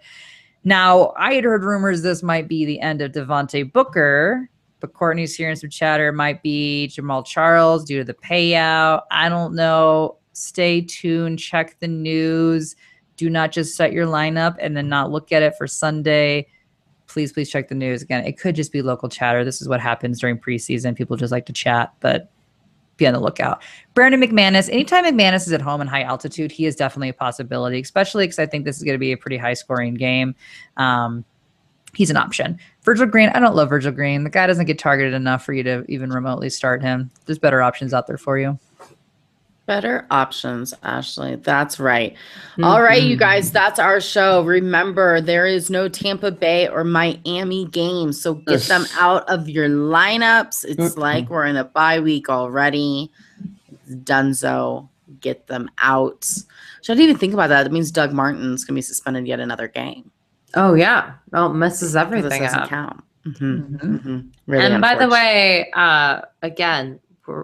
Now, I had heard rumors this might be the end of Devontae Booker, but Courtney's hearing some chatter might be Jamaal Charles due to the payout. I don't know. Stay tuned. Check the news. Do not just set your lineup and then not look at it for Sunday. Please, please check the news. Again, it could just be local chatter. This is what happens during preseason. People just like to chat, but be on the lookout. Brandon McManus, anytime McManus is at home in high altitude, he is definitely a possibility, especially because I think this is going to be a pretty high scoring game. Um, he's an option. Virgil Green, I don't love Virgil Green. The guy doesn't get targeted enough for you to even remotely start him. There's better options out there for you. Better options, Ashley. That's right. Mm-hmm. All right, you guys, that's our show. Remember, there is no Tampa Bay or Miami game. So get them out of your lineups. It's mm-hmm. like we're in a bye week already. It's dunzo. Get them out. Should I even think about that? That means Doug Martin's going to be suspended yet another game. Oh, yeah. Well, it messes everything this doesn't up. count. Mm-hmm. mm-hmm. Mm-hmm. Really and by the way, uh, again,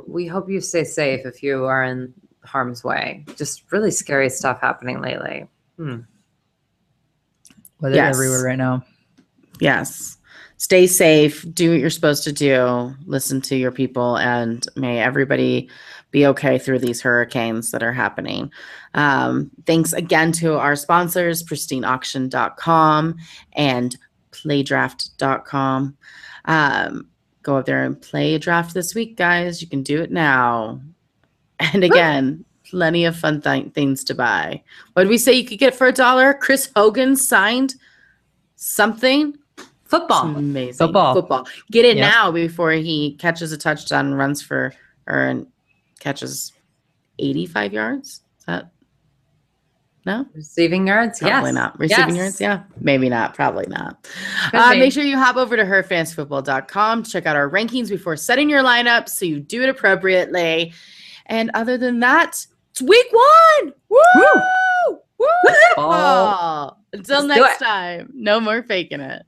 we hope you stay safe if you are in harm's way. Just really scary stuff happening lately. Hmm. Weather yes. everywhere right now. Yes. Stay safe. Do what you're supposed to do. Listen to your people, and may everybody be okay through these hurricanes that are happening. Um, thanks again to our sponsors, pristineauction.com and playdraft.com. Um, go up there and play a draft this week, guys. You can do it now. And again, plenty of fun th- things to buy. What did we say you could get for a dollar? Chris Hogan signed something. Football. It's amazing. Football. Football. Get it yep. now before he catches a touchdown and runs for or catches 85 yards. Is that no receiving yards? Probably yes. not. Receiving yes. yards? Yeah, maybe not. Probably not. Uh, make sure you hop over to herfantasyfootball.com to check out our rankings before setting your lineup so you do it appropriately. And other than that, it's week one. Woo! Woo! Woo! Oh. Until Let's next time, no more faking it.